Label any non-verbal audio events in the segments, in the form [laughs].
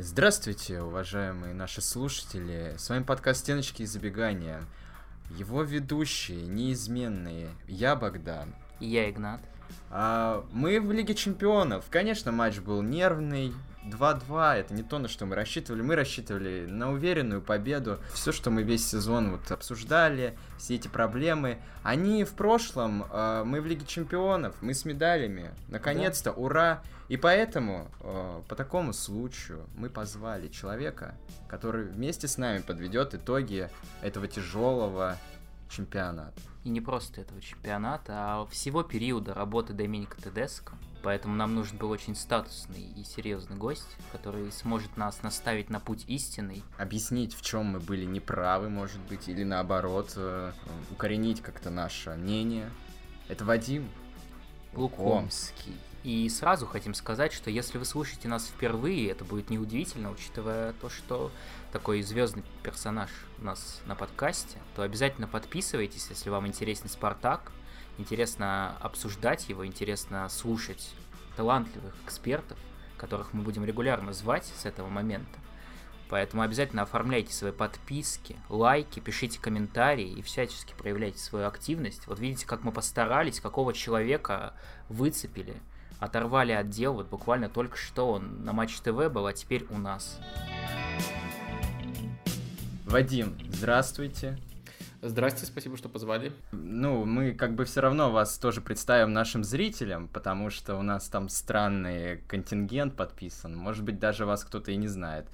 Здравствуйте, уважаемые наши слушатели. С вами подкаст «Стеночки и забегания». Его ведущие, неизменные, я Богдан. И я Игнат. А, мы в Лиге Чемпионов. Конечно, матч был нервный, 2-2 это не то, на что мы рассчитывали. Мы рассчитывали на уверенную победу. Все, что мы весь сезон вот обсуждали, все эти проблемы, они в прошлом. Э, мы в Лиге Чемпионов, мы с медалями. Наконец-то, да. ура! И поэтому, э, по такому случаю, мы позвали человека, который вместе с нами подведет итоги этого тяжелого чемпионата. И не просто этого чемпионата, а всего периода работы Доминика Тедеско. Поэтому нам нужен был очень статусный и серьезный гость, который сможет нас наставить на путь истинный. Объяснить, в чем мы были неправы, может быть, или наоборот, э, укоренить как-то наше мнение. Это Вадим Лукомский. И сразу хотим сказать, что если вы слушаете нас впервые, это будет неудивительно, учитывая то, что такой звездный персонаж у нас на подкасте, то обязательно подписывайтесь, если вам интересен Спартак, интересно обсуждать его, интересно слушать талантливых экспертов, которых мы будем регулярно звать с этого момента. Поэтому обязательно оформляйте свои подписки, лайки, пишите комментарии и всячески проявляйте свою активность. Вот видите, как мы постарались, какого человека выцепили, оторвали отдел. Вот буквально только что он на Матч ТВ был, а теперь у нас. Вадим, здравствуйте. Здрасте, спасибо, что позвали. Ну, мы как бы все равно вас тоже представим нашим зрителям, потому что у нас там странный контингент подписан. Может быть, даже вас кто-то и не знает.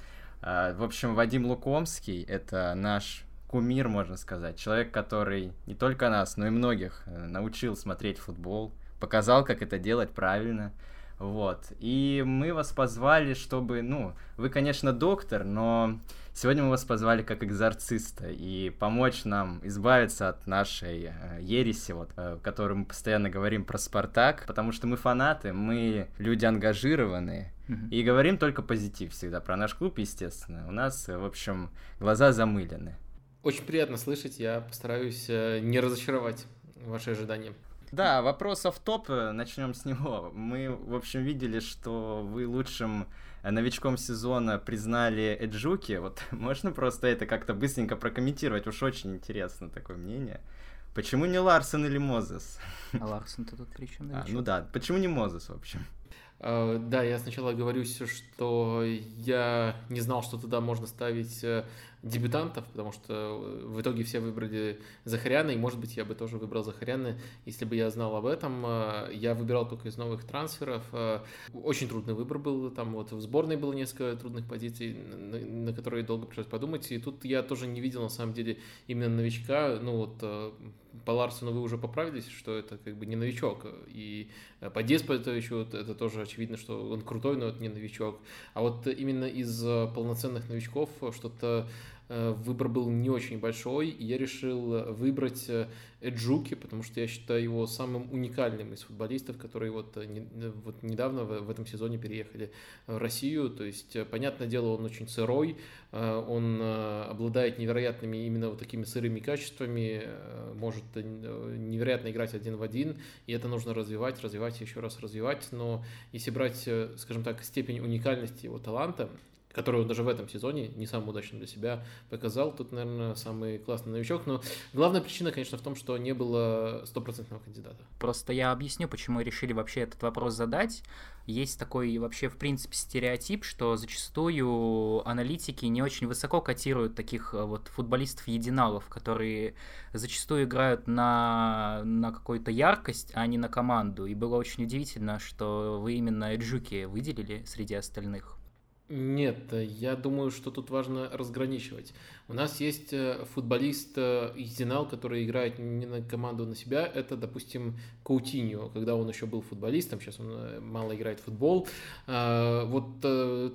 А, в общем, Вадим Лукомский — это наш кумир, можно сказать. Человек, который не только нас, но и многих э, научил смотреть футбол, показал, как это делать правильно — вот. И мы вас позвали, чтобы, ну, вы, конечно, доктор, но сегодня мы вас позвали как экзорциста и помочь нам избавиться от нашей э, ереси, вот, э, которую мы постоянно говорим про Спартак, потому что мы фанаты, мы люди ангажированные, и говорим только позитив всегда про наш клуб, естественно. У нас, в общем, глаза замылены. Очень приятно слышать, я постараюсь э, не разочаровать ваши ожидания. Да, вопросов топ, э, начнем с него. Мы, в общем, видели, что вы лучшим э, новичком сезона признали Эджуки. Вот [laughs] можно просто это как-то быстренько прокомментировать? Уж очень интересно такое мнение. Почему не Ларсон или Мозес? А Ларсон-то тут при чем? А, ну да, почему не Мозес, в общем? Uh, да, я сначала говорю, что я не знал, что туда можно ставить дебютантов, потому что в итоге все выбрали Захаряна, и, может быть, я бы тоже выбрал Захаряна, если бы я знал об этом. Э, я выбирал только из новых трансферов. Э, очень трудный выбор был, там вот в сборной было несколько трудных позиций, на, которые долго пришлось подумать, и тут я тоже не видел, на самом деле, именно новичка, ну вот э, по Ларсону вы уже поправились, что это как бы не новичок. И по Деспотовичу это тоже очевидно, что он крутой, но это не новичок. А вот именно из полноценных новичков что-то Э, выбор был не очень большой, и я решил выбрать э, Эджуки, потому что я считаю его самым уникальным из футболистов, которые вот, э, не, вот недавно в, в этом сезоне переехали в Россию. То есть, понятное дело, он очень сырой, он обладает невероятными именно вот такими сырыми качествами, может невероятно играть один в один, и это нужно развивать, развивать еще раз развивать. Но если брать, скажем так, степень уникальности его таланта, который он даже в этом сезоне не самым удачным для себя показал. Тут, наверное, самый классный новичок. Но главная причина, конечно, в том, что не было стопроцентного кандидата. Просто я объясню, почему решили вообще этот вопрос задать. Есть такой вообще, в принципе, стереотип, что зачастую аналитики не очень высоко котируют таких э, вот футболистов-единалов, которые зачастую играют на, на какую-то яркость, а не на команду. И было очень удивительно, что вы именно Эджуки выделили среди остальных. Нет, я думаю, что тут важно разграничивать. У нас есть э, футболист Единал, который играет не на команду, а на себя. Это, допустим, Каутиньо, когда он еще был футболистом, сейчас он э, мало играет в футбол. А, вот э,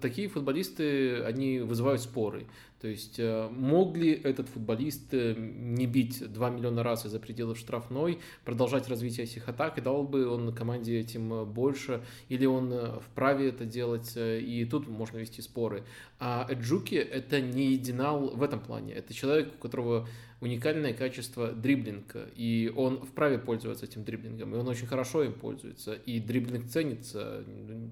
такие футболисты, они вызывают споры. То есть э, мог ли этот футболист э, не бить 2 миллиона раз из-за пределов штрафной, продолжать развитие этих атак, и дал бы он команде этим э, больше, или он вправе это делать, и тут можно вести споры. А Эджуки это не единал в этом плане. Это человек, у которого уникальное качество дриблинга, и он вправе пользоваться этим дриблингом, и он очень хорошо им пользуется, и дриблинг ценится,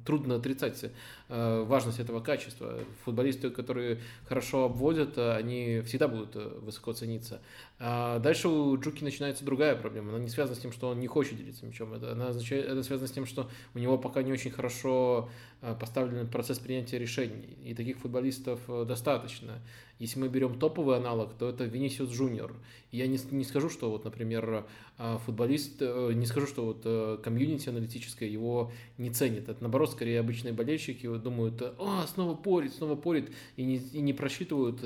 трудно отрицать э, важность этого качества. Футболисты, которые хорошо обводят, они всегда будут э, высоко цениться. А дальше у Джуки начинается другая проблема. Она не связана с тем, что он не хочет делиться мячом. Это, она это связано с тем, что у него пока не очень хорошо э, поставлен процесс принятия решений. И таких футболистов э, достаточно. Если мы берем топовый аналог, то это Винисиус Джуниор. Я не, не скажу, что вот, например, э, футболист, не скажу, что вот комьюнити аналитическое его не ценит. Это наоборот, скорее обычные болельщики думают, о, снова порет, снова порет, и не, и не просчитывают,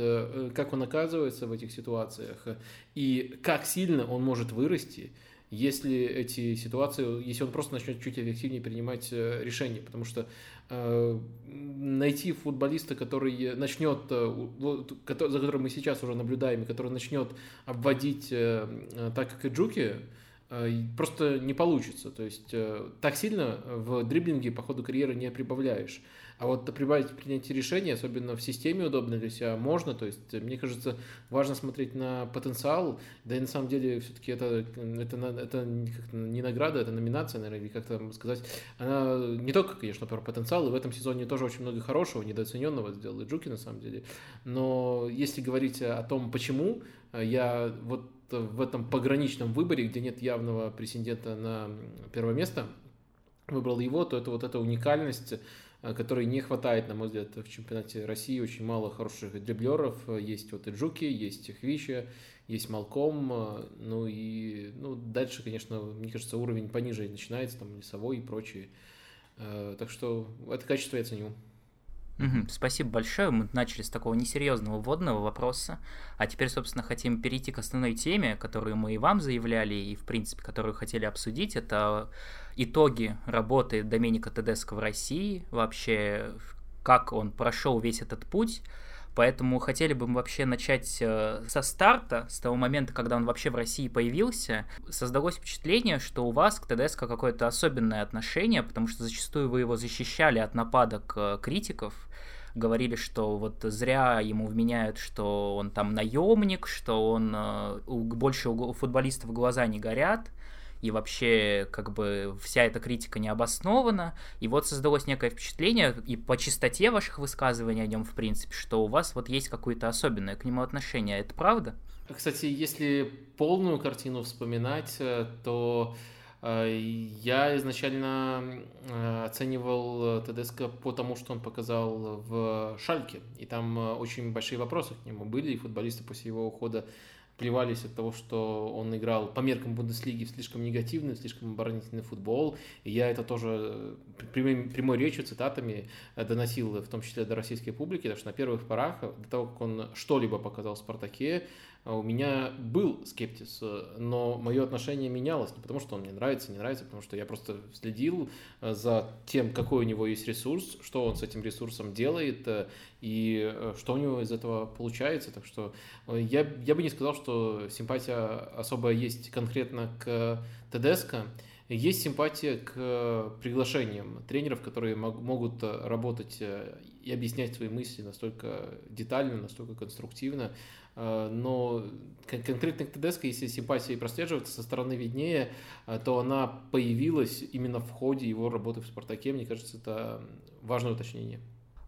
как он оказывается в этих ситуациях и как сильно он может вырасти, если эти ситуации, если он просто начнет чуть эффективнее принимать э, решения, потому что э, найти футболиста, который начнет, э, за которым мы сейчас уже наблюдаем, который начнет обводить э, э, так, как и Джуки, э, просто не получится. То есть э, так сильно в дриблинге по ходу карьеры не прибавляешь. А вот прибавить принятие решения, особенно в системе удобно для себя, можно. То есть, мне кажется, важно смотреть на потенциал. Да и на самом деле, все-таки это, это, это не награда, это номинация, наверное, или как-то сказать. Она не только, конечно, про потенциал, и в этом сезоне тоже очень много хорошего, недооцененного сделал и Джуки, на самом деле. Но если говорить о том, почему, я вот в этом пограничном выборе, где нет явного претендента на первое место, выбрал его, то это вот эта уникальность Э, которой не хватает, на мой взгляд, в чемпионате России. Очень мало хороших дриблеров. Есть вот и Джуки, есть Хвища, есть Малком. Э, ну и ну, дальше, конечно, мне кажется, уровень пониже начинается, там Лесовой и прочие. Э, так что это качество я ценю. Угу, спасибо большое. Мы начали с такого несерьезного вводного вопроса, а теперь, собственно, хотим перейти к основной теме, которую мы и вам заявляли, и, в принципе, которую хотели обсудить. Это итоги работы Доменика Тедеско в России, вообще, как он прошел весь этот путь. Поэтому хотели бы мы вообще начать э, со старта, с того момента, когда он вообще в России появился. Создалось впечатление, что у вас к ТДСК какое-то особенное отношение, потому что зачастую вы его защищали от нападок э, критиков, говорили, что вот зря ему вменяют, что он там наемник, что он э, больше у футболистов глаза не горят и вообще как бы вся эта критика не обоснована, и вот создалось некое впечатление и по чистоте ваших высказываний о нем, в принципе, что у вас вот есть какое-то особенное к нему отношение, это правда? Кстати, если полную картину вспоминать, э, то э, я изначально э, оценивал ТДСК по тому, что он показал в Шальке. И там очень большие вопросы к нему были, и футболисты после его ухода плевались от того, что он играл по меркам Бундеслиги слишком негативный, слишком оборонительный футбол. И я это тоже прямой, прямой речью, цитатами э, доносил, в том числе до российской публики, потому что на первых порах, до того, как он что-либо показал в «Спартаке», у меня был скептиз, но мое отношение менялось не потому, что он мне нравится, не нравится, потому что я просто следил э, за тем, какой у него есть ресурс, что он с этим ресурсом делает э, и э, что у него из этого получается. Так что я, я бы не сказал, что симпатия особая есть конкретно к ТДСК. Есть симпатия к приглашениям тренеров, которые могут работать и объяснять свои мысли настолько детально, настолько конструктивно, Э, но конкретно к ТДСК, если симпатия прослеживается со стороны виднее, э, то она появилась именно в ходе его работы в «Спартаке». Мне кажется, это важное уточнение.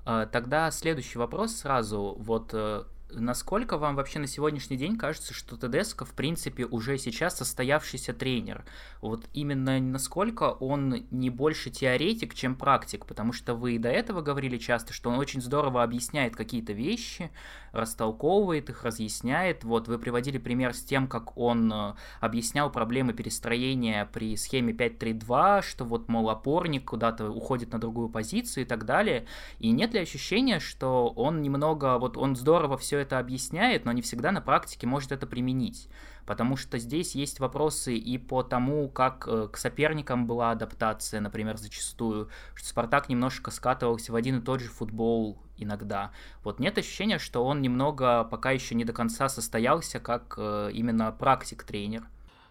А, тогда следующий вопрос сразу. Вот э, насколько вам вообще на сегодняшний день кажется, что Тедеско, в принципе, уже сейчас состоявшийся тренер? Вот именно насколько он не больше теоретик, чем практик? Потому что вы и до этого говорили часто, что он очень здорово объясняет какие-то вещи, растолковывает их, разъясняет. Вот вы приводили пример с тем, как он э, объяснял проблемы перестроения при схеме 5-3-2, что вот, мол, опорник куда-то уходит на другую позицию и так далее. И нет ли ощущения, что он немного, вот он здорово все это объясняет, но не всегда на практике может это применить. Потому что здесь есть вопросы и по тому, как э, к соперникам была адаптация, например, зачастую, что Спартак немножко скатывался в один и тот же футбол иногда. Вот нет ощущения, что он немного пока еще не до конца состоялся как э, именно практик-тренер.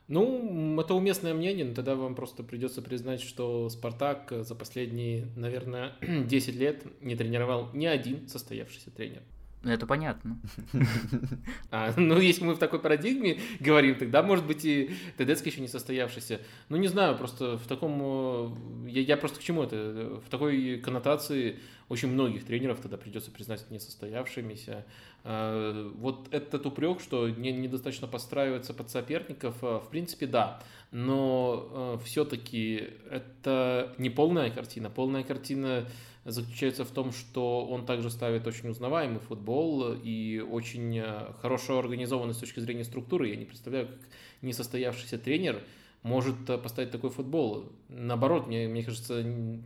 Ну, это уместное мнение, но тогда вам просто придется признать, что Спартак за последние, наверное, [clears throat] 10 лет не тренировал ни один состоявшийся тренер. Ну, это понятно. [laughs] А, ну, если мы в такой парадигме говорим, тогда, может быть, и Тедецкий еще не состоявшийся. Ну, не знаю, просто в таком... Э, я, я просто к чему это? В такой коннотации очень многих тренеров тогда придется признать несостоявшимися. А, вот этот упрек, что не, недостаточно подстраиваться под соперников, э, в принципе, да. Но э, все-таки это не полная картина. Полная картина заключается в том, что он также ставит очень узнаваемый футбол и очень э, хорошо организованный с точки зрения структуры. Я не представляю, как несостоявшийся тренер – может э, поставить такой футбол. Наоборот, мне, мне кажется,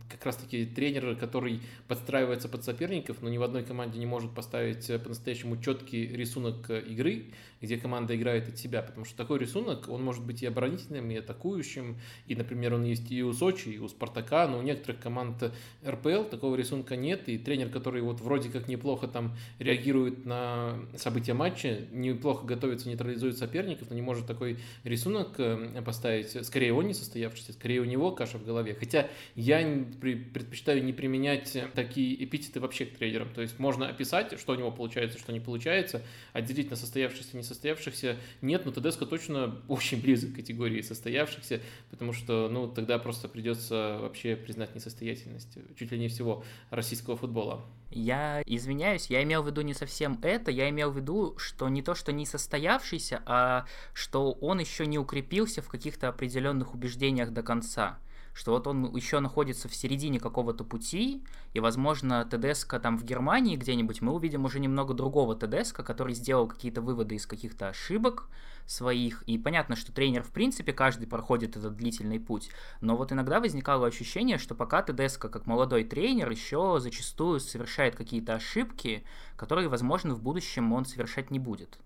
как раз-таки тренер, который подстраивается под соперников, но ни в одной команде не может поставить э, по-настоящему четкий рисунок э, игры, где команда играет от себя, потому что такой рисунок, он может быть и оборонительным, и атакующим, и, например, он есть и у Сочи, и у Спартака, но у некоторых команд РПЛ такого рисунка нет, и тренер, который вот вроде как неплохо там реагирует на события матча, неплохо готовится, нейтрализует соперников, но не может такой рисунок поставить, скорее он не состоявшийся, скорее у него каша в голове. Хотя я предпочитаю не применять такие эпитеты вообще к трейдерам. То есть можно описать, что у него получается, что не получается, отделить на состоявшихся и несостоявшихся нет, но Тедеско точно [laughs] очень близок к категории состоявшихся, потому что ну, тогда просто придется вообще признать несостоятельность чуть ли не всего российского футбола. Я извиняюсь, я имел в виду не совсем это, я имел в виду, что не то, что не состоявшийся, а что он еще не укрепился в каких-то определенных убеждениях до конца что вот он еще находится в середине какого-то пути, и, возможно, ТДСК там в Германии где-нибудь мы увидим уже немного другого ТДСК, который сделал какие-то выводы из каких-то ошибок своих, и понятно, что тренер, в принципе, каждый проходит этот длительный путь, но вот иногда возникало ощущение, что пока ТДСК как молодой тренер еще зачастую совершает какие-то ошибки, которые, возможно, в будущем он совершать не будет.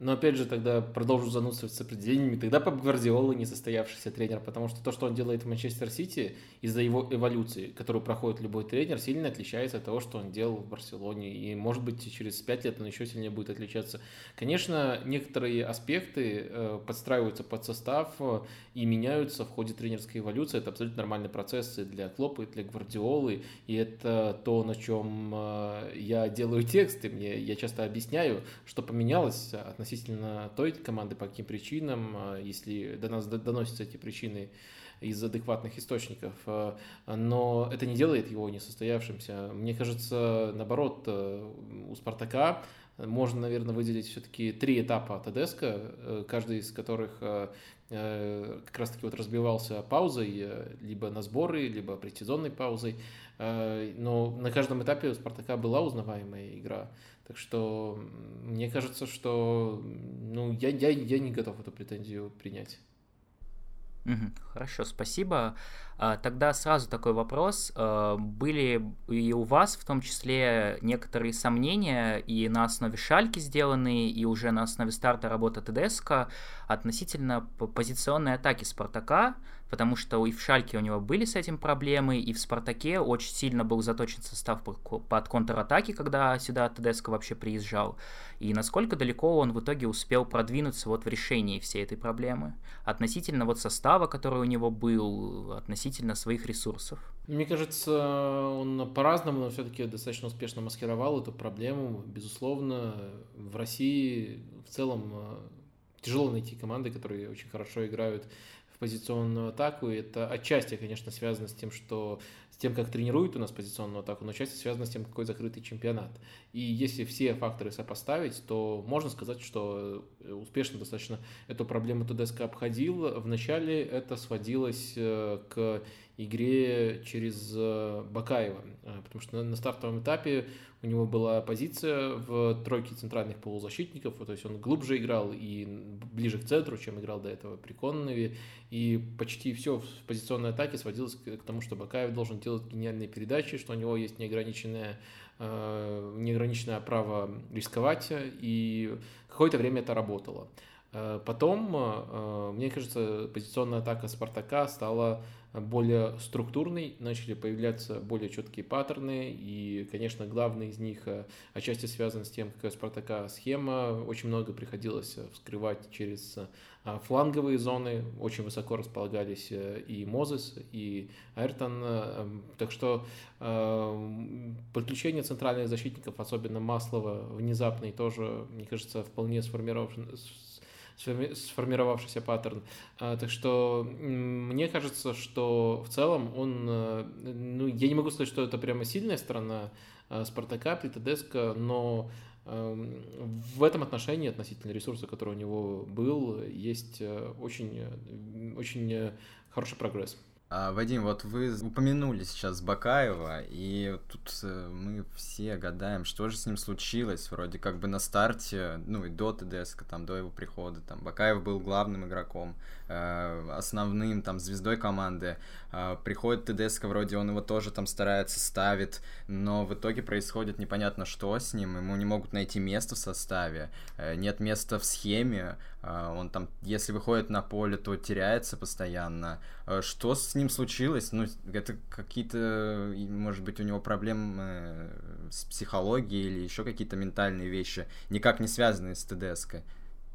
Но опять же, тогда продолжу занудствовать с определениями. Тогда Пеп Гвардиола не состоявшийся тренер, потому что то, что он делает в Манчестер Сити, из-за его эволюции, которую проходит любой тренер, сильно отличается от того, что он делал в Барселоне. И, может быть, через пять лет он еще сильнее будет отличаться. Конечно, некоторые аспекты э, подстраиваются под состав э, и меняются в ходе тренерской эволюции. Это абсолютно нормальный процесс и для Клопа, и для Гвардиолы. И это то, на чем э, я делаю тексты. Мне, я часто объясняю, что поменялось относительно относительно той команды, по каким причинам, а, если до нас доносятся эти причины из адекватных источников, а, но это не делает его несостоявшимся. Мне кажется, наоборот, э, у «Спартака» можно, наверное, выделить все-таки три этапа Тедеско, э, каждый из которых э, как раз-таки вот разбивался паузой, либо на сборы, либо предсезонной паузой. Но на каждом этапе у «Спартака» была узнаваемая игра. Так что мне кажется, что ну, я, я, я не готов эту претензию принять. Хорошо, спасибо. А, тогда сразу такой вопрос. А, были и у вас в том числе некоторые сомнения и на основе шальки сделанные, и уже на основе старта работы ТДСК относительно позиционной атаки Спартака, потому что и в Шальке у него были с этим проблемы, и в Спартаке очень сильно был заточен состав под контратаки, когда сюда ТДСК вообще приезжал. И насколько далеко он в итоге успел продвинуться вот в решении всей этой проблемы? Относительно вот состава, который у него был, относительно своих ресурсов? Мне кажется, он по-разному, но все-таки достаточно успешно маскировал эту проблему. Безусловно, в России в целом э, тяжело найти команды, которые очень хорошо играют позиционную атаку. И это отчасти, конечно, связано с тем, что с тем, как тренируют у нас позиционную атаку, но отчасти связано с тем, какой закрытый чемпионат. И если все факторы сопоставить, то можно сказать, что успешно достаточно эту проблему ТДСК обходил. Вначале это сводилось э, к игре через э, Бакаева, э, потому что на стартовом этапе у него была позиция в тройке центральных полузащитников, то есть он глубже играл и ближе к центру, чем играл до этого при Коннове, и почти все в позиционной атаке сводилось к тому, что Бакаев должен делать гениальные передачи, что у него есть неограниченное, э, неограниченное право рисковать, и какое-то время это работало. Потом, мне кажется, позиционная атака Спартака стала более структурный, начали появляться более четкие паттерны, и, конечно, главный из них э, отчасти связан с тем, какая Спартака схема, очень много приходилось э, вскрывать через э, фланговые зоны, очень высоко располагались и Мозес, и Айртон, эм, так что подключение центральных защитников, особенно Маслова, внезапный тоже, мне кажется, вполне сформирован сформировавшийся паттерн. А, так что мне кажется, что в целом он, э, ну, я не могу сказать, что это прямо сильная сторона а, Спартака, Плитодеска, но эм, в этом отношении относительно ресурса, который у него был, есть э, очень, э, очень хороший прогресс. А, Вадим, вот вы упомянули сейчас Бакаева, и тут э, мы все гадаем, что же с ним случилось. Вроде как бы на старте, ну и до ТДСК, там, до его прихода, там, Бакаев был главным игроком, основным, там, звездой команды. Э, приходит ТДСК, вроде он его тоже там старается, ставит, но в итоге происходит непонятно что с ним, ему не могут найти место в составе, э, нет места в схеме, э, он там, если выходит на поле, то теряется постоянно. Э, что с ним случилось? Ну, это какие-то, может быть, у него проблемы с психологией или еще какие-то ментальные вещи, никак не связанные с ТДСК?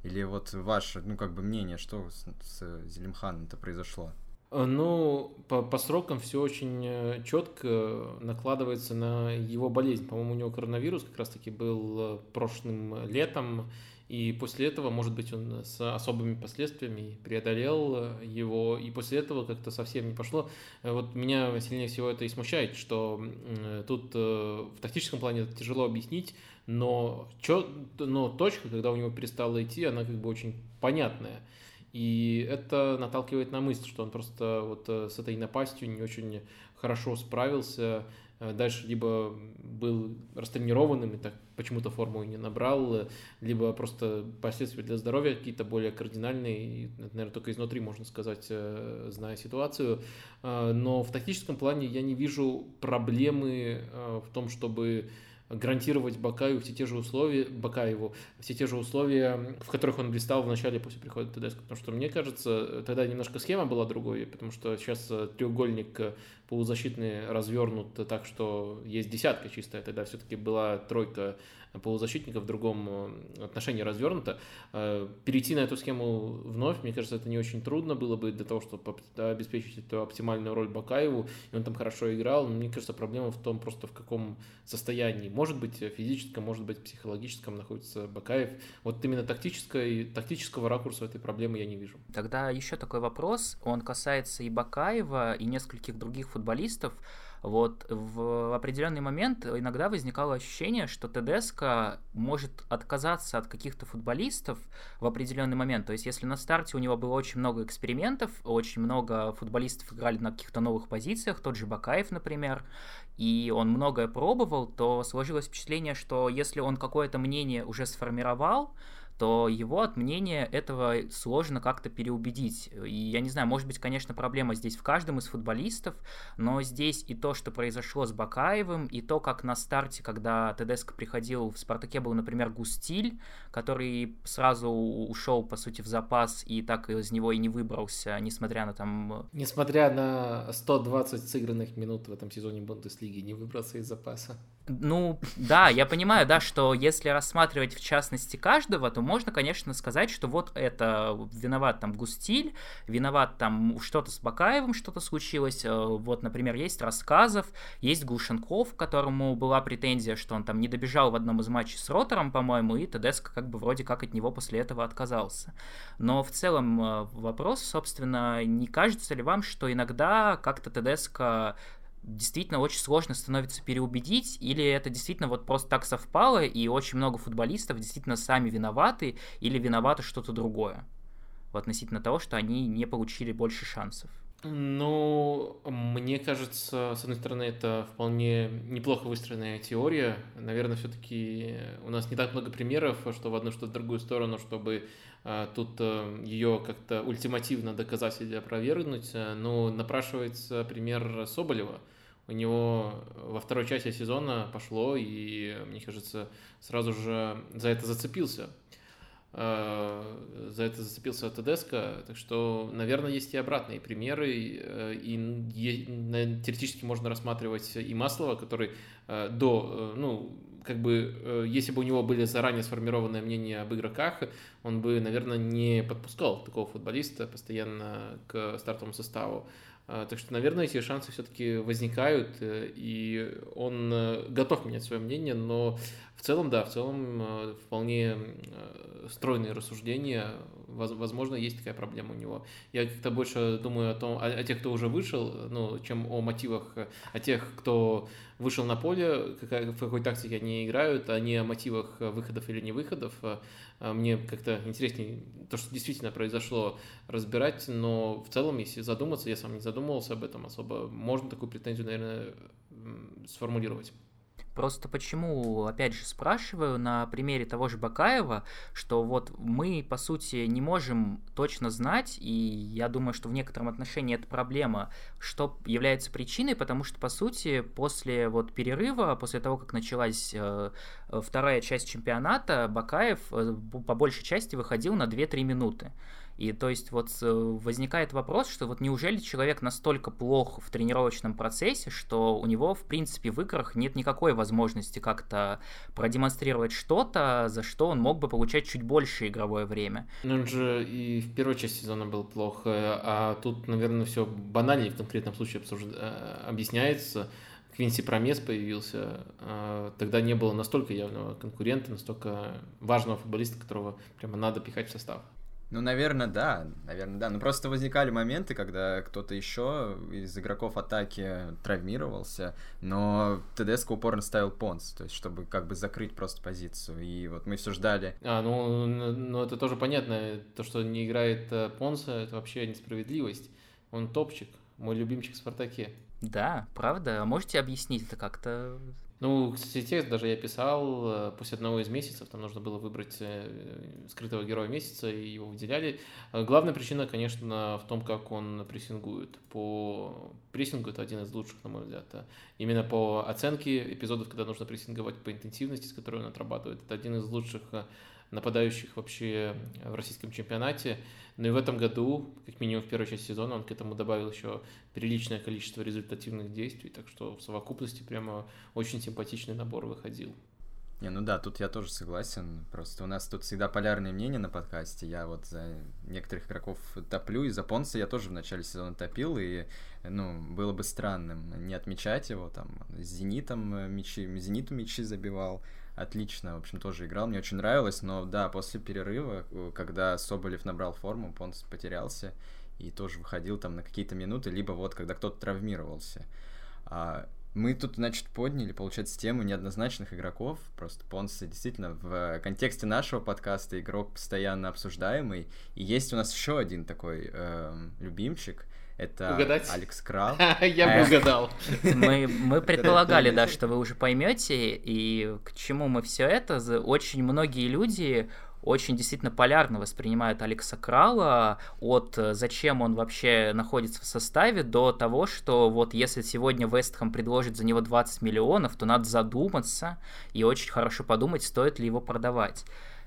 Или вот ваше, ну, как бы мнение, что с, с Зелимханом-то произошло? Э, ну, по, по срокам все очень э, четко накладывается на его болезнь. По-моему, у него коронавирус как раз-таки был прошлым летом, и после этого, может быть, он с особыми последствиями преодолел его, и после этого как-то совсем не пошло. Вот меня сильнее всего это и смущает, что тут э, в тактическом плане тяжело объяснить, но, чё, но точка, когда у него перестала идти, она как бы очень понятная. И это наталкивает на мысль, что он просто вот э, с этой напастью не очень хорошо справился, Э, дальше либо был растренированным и так почему-то форму и не набрал, либо просто последствия для здоровья какие-то более кардинальные, и, наверное, только изнутри можно сказать, э, зная ситуацию. Э, но в тактическом плане я не вижу проблемы в том, чтобы гарантировать Бакаеву все те же условия, Бакаеву все те же условия, в которых он блистал в начале после прихода ТДСК. Потому что, мне кажется, тогда немножко схема была другой, потому что сейчас треугольник полузащитный развернут так, что есть десятка чистая, тогда все-таки была тройка полузащитников в другом э, отношении развернута. Э, перейти на эту схему вновь, мне кажется, это не очень трудно было бы для того, чтобы обеспечить эту оптимальную роль Бакаеву, и он там хорошо играл. Но мне кажется, проблема в том, просто в каком состоянии, может быть, физическом, может быть, психологическом находится Бакаев. Вот именно тактической, тактического ракурса этой проблемы я не вижу. Тогда еще такой вопрос, он касается и Бакаева, и нескольких других футболистов. Вот в определенный момент иногда возникало ощущение, что ТДСК может отказаться от каких-то футболистов в определенный момент. То есть, если на старте у него было очень много экспериментов, очень много футболистов играли на каких-то новых позициях, тот же Бакаев, например, и он многое пробовал, то сложилось впечатление, что если он какое-то мнение уже сформировал, то его от мнения этого сложно как-то переубедить. И я не знаю, может быть, конечно, проблема здесь в каждом из футболистов, но здесь и то, что произошло с Бакаевым, и то, как на старте, когда Тедеско приходил в «Спартаке», был, например, Густиль, который сразу ушел, по сути, в запас и так из него и не выбрался, несмотря на там... Несмотря на 120 сыгранных минут в этом сезоне Бундеслиги, не выбрался из запаса. Ну, да, я понимаю, да, что если рассматривать в частности каждого, то можно, конечно, сказать, что вот это виноват там Густиль, виноват там что-то с Бакаевым, что-то случилось. Э, вот, например, есть рассказов, есть Глушенков, которому была претензия, что он там не добежал в одном из матчей с Ротором, по-моему, и Тедеско как бы вроде как от него после этого отказался. Но в целом э, вопрос, собственно, не кажется ли вам, что иногда как-то Тедеско действительно очень сложно становится переубедить, или это действительно вот просто так совпало, и очень много футболистов действительно сами виноваты, или виноваты что-то другое, в относительно того, что они не получили больше шансов. Ну, мне кажется, с одной стороны, это вполне неплохо выстроенная теория. Наверное, все-таки у нас не так много примеров, что в одну, что в другую сторону, чтобы а, тут а, ее как-то ультимативно доказать или опровергнуть. Но напрашивается пример Соболева – у него во второй части сезона пошло, и, мне кажется, сразу же за это зацепился. э, за это зацепился Тедеско, так что, наверное, есть и обратные примеры, э, и, теоретически можно рассматривать и Маслова, который э, до, ну, как бы, если бы у него были заранее сформированные мнения об игроках, он бы, наверное, не подпускал такого футболиста постоянно к стартовому составу. Так что, наверное, эти шансы все-таки возникают, и он готов менять свое мнение, но в целом, да, в целом вполне стройные рассуждения. Возможно, есть такая проблема у него. Я как-то больше думаю о том, о, о тех, кто уже вышел, ну, чем о мотивах, о тех, кто вышел на поле, какая, в какой тактике они играют, а не о мотивах выходов или не выходов. А мне как-то интереснее то, что действительно произошло, разбирать, но в целом, если задуматься, я сам не задумывался об этом особо, можно такую претензию, наверное, сформулировать. Просто почему, опять же, спрашиваю на примере того же Бакаева, что вот мы, по сути, не можем точно знать, и я думаю, что в некотором отношении это проблема, что является причиной, потому что, по сути, после вот перерыва, после того, как началась э, вторая часть чемпионата, Бакаев э, по большей части выходил на 2-3 минуты. И то есть вот э, возникает вопрос, что вот неужели человек настолько плох в тренировочном процессе, что у него в принципе в играх нет никакой возможности как-то продемонстрировать что-то, за что он мог бы получать чуть больше игровое время. Ну он же и в первой части сезона был плох, а тут, наверное, все банальнее в конкретном случае обсужд... Э, объясняется. Квинси Промес появился, тогда не было настолько явного конкурента, настолько важного футболиста, которого прямо надо пихать в состав. Ну, наверное, да, наверное, да. Но просто возникали моменты, когда кто-то еще из игроков атаки травмировался, но ТДСК упорно ставил Понс, то есть чтобы как бы закрыть просто позицию. И вот мы все ждали. А, ну, ну это тоже понятно. То, что не играет э, Понса, это вообще несправедливость. Он топчик, мой любимчик в Спартаке. Да, правда. А можете объяснить это как-то? Ну, кстати, текст даже я писал э, после одного из месяцев, там нужно было выбрать э, скрытого героя месяца, и его выделяли. Э, главная причина, конечно, в том, как он прессингует. По прессингу это один из лучших, на мой взгляд. Именно по оценке эпизодов, когда нужно прессинговать, по интенсивности, с которой он отрабатывает, это один из лучших нападающих вообще в российском чемпионате. Но и в этом году, как минимум в первой части сезона, он к этому добавил еще приличное количество результативных действий, так что в совокупности прямо очень симпатичный набор выходил. Не, ну да, тут я тоже согласен. Просто у нас тут всегда полярные мнения на подкасте. Я вот за некоторых игроков топлю, и за Понса я тоже в начале сезона топил, и, ну, было бы странным не отмечать его, там, с Зенитом мячи, Зениту мячи забивал, отлично, в общем, тоже играл, мне очень нравилось, но да, после перерыва, э, когда Соболев набрал форму, Понс потерялся и тоже выходил там на какие-то минуты, либо вот когда кто-то травмировался. А, мы тут, значит, подняли, получается, тему неоднозначных игроков. Просто Понс действительно в контексте нашего подкаста игрок постоянно обсуждаемый. И есть у нас еще один такой э, любимчик. Это Угадать? Алекс Крал. [laughs] Я бы угадал. [laughs] Мы, мы предполагали, да, что вы уже поймете, и к чему мы все это. Очень многие люди очень действительно полярно воспринимают Алекса Крала от э, зачем он вообще находится в составе до того, что вот если сегодня Вестхэм предложит за него 20 миллионов, то надо задуматься и очень хорошо подумать, стоит ли его продавать.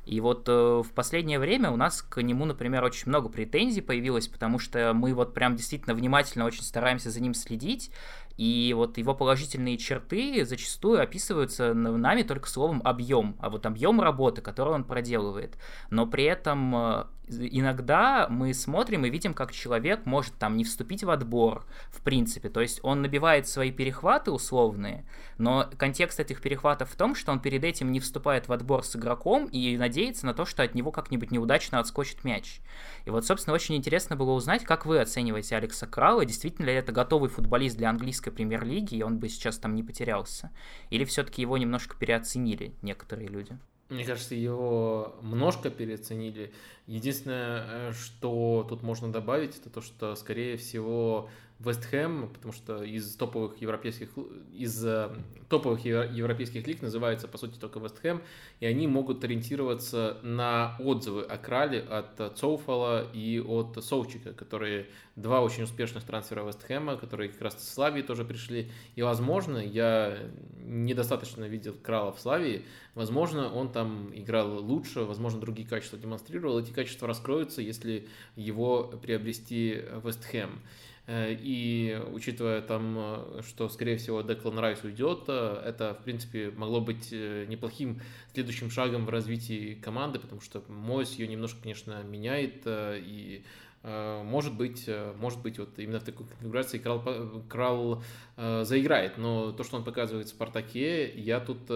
И вот э, в последнее время у нас к нему, например, очень много претензий появилось, потому что мы вот прям действительно внимательно очень стараемся за ним следить, и вот его положительные черты зачастую описываются нами только словом объем, а вот объем работы, которую он проделывает. Но при этом э, иногда мы смотрим и видим, как человек может там не вступить в отбор, в принципе. То есть он набивает свои перехваты условные, но контекст этих перехватов в том, что он перед этим не вступает в отбор с игроком и надеется на то, что от него как-нибудь неудачно отскочит мяч. И вот, собственно, очень интересно было узнать, как вы оцениваете Алекса Крала, действительно ли это готовый футболист для английской премьер-лиги, и он бы сейчас там не потерялся. Или все-таки его немножко переоценили некоторые люди? Мне кажется, его немножко переоценили. Единственное, э, что тут можно добавить, это то, что, скорее всего, Вест Хэм, потому что из топовых европейских, из э, топовых европейских лиг называется, по сути, только Вест Хэм, и они могут ориентироваться на отзывы о Крале от Цоуфала и от Соучика, которые два очень успешных трансфера Вест Хэма, которые как раз в Славии тоже пришли, и, возможно, я недостаточно видел Крала в Славии, возможно, он там играл лучше, возможно, другие качества демонстрировал, эти качества раскроются, если его приобрести Вест Хэм. Э, и учитывая там, э, что, скорее всего, Деклан Райс уйдет, э, это, в принципе, могло быть неплохим следующим шагом в развитии команды, потому что Мойс ее немножко, конечно, меняет, и может быть, может быть, вот именно в такой конфигурации Крал, Крал заиграет, но то, что он показывает в Спартаке, я тут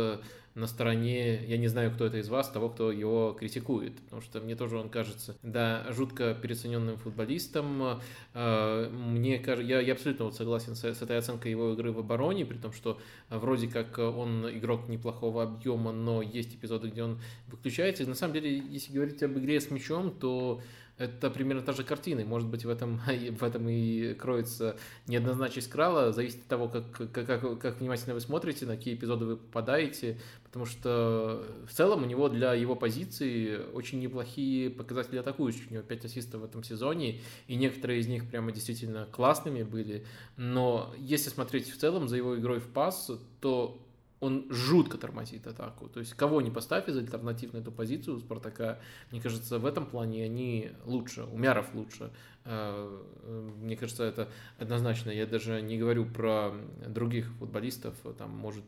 на стороне, я не знаю, кто это из вас, того, кто его критикует, потому что мне тоже он кажется, да, жутко переоцененным футболистом. Э, мне кажется, я, я абсолютно вот согласен с, с этой оценкой его игры в обороне, при том, что вроде как он игрок неплохого объема, но есть эпизоды, где он выключается. И на самом деле, если говорить об игре с мячом, то это примерно та же картина. Может быть, в этом, [laughs] в этом и кроется неоднозначность Крала. Зависит от того, как, как, как, как внимательно вы смотрите, на какие эпизоды вы попадаете. Потому что в целом у него для его позиции очень неплохие показатели атакующих. У него 5 ассистов в этом сезоне, и некоторые из них прямо действительно классными были. Но если смотреть в целом за его игрой в пас, то он жутко тормозит атаку. То есть кого не поставь из альтернатив на эту позицию у Спартака, мне кажется, в этом плане они лучше, Умяров лучше. Э, мне кажется, это однозначно. Я даже не говорю про других футболистов, там, может,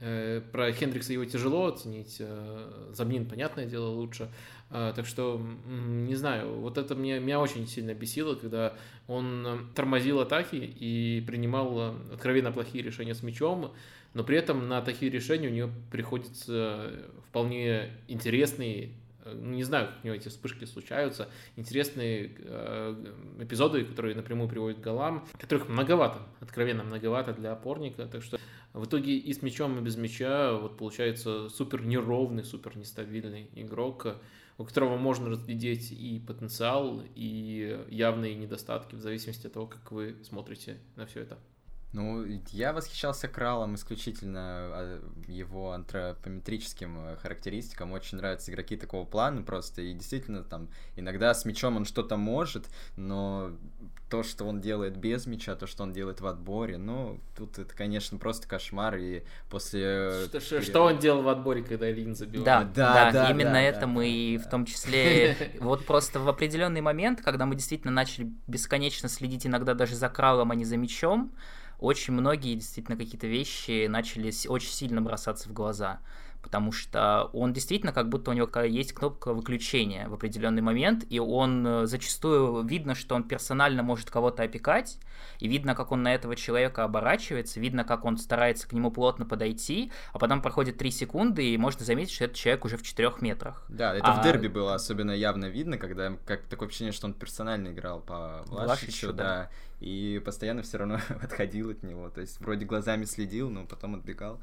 э, про Хендрикса его тяжело оценить, э, Замнин, понятное дело, лучше. Так что, не знаю, вот это мне, меня очень сильно бесило, когда он тормозил атаки и принимал откровенно плохие решения с мячом, но при этом на такие решения у нее приходится вполне интересные, э, ну, не знаю, как у него эти вспышки случаются, интересные э, эпизоды, которые напрямую приводят к голам, которых многовато, откровенно многовато для опорника, так что в итоге и с мячом, и без мяча вот получается супер неровный, супер нестабильный игрок, у которого можно разглядеть и потенциал, и явные недостатки, в зависимости от того, как вы смотрите на все это. Ну, я восхищался Кралом исключительно а, его антропометрическим э, характеристикам. Очень нравятся игроки такого плана просто. И действительно, там, иногда с мячом он что-то может, но то, что он делает без мяча, то, что он делает в отборе, ну, тут это, конечно, просто кошмар. И после... Что, что, что он делал в отборе, когда Ильин забил? Да, да, да, да именно да, это да, мы и в том числе... [laughs] Вот просто в определенный момент, когда мы действительно начали бесконечно следить иногда даже за Кралом, а не за мячом, очень многие действительно какие-то вещи начали очень сильно бросаться в глаза потому что он действительно как будто у него есть кнопка выключения в определенный момент, и он э, зачастую видно, что он персонально может кого-то опекать, и видно, как он на этого человека оборачивается, видно, как он старается к нему плотно подойти, а потом проходит 3 секунды, и можно заметить, что этот человек уже в 4 метрах. Да, это а... в дерби было особенно явно видно, когда как такое ощущение, что он персонально играл по Влашичу, да, да, и постоянно все равно [laughs] отходил от него, то есть вроде глазами следил, но потом отбегал.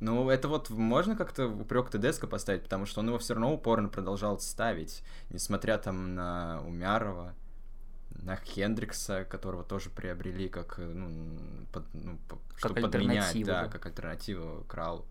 Ну, это вот можно как-то упрек Тедеско поставить, потому что он его все равно упорно продолжал ставить, несмотря там на Умярова, на Хендрикса, которого тоже приобрели как, ну, под, ну как чтобы подменять, да, да, как альтернативу Кралу.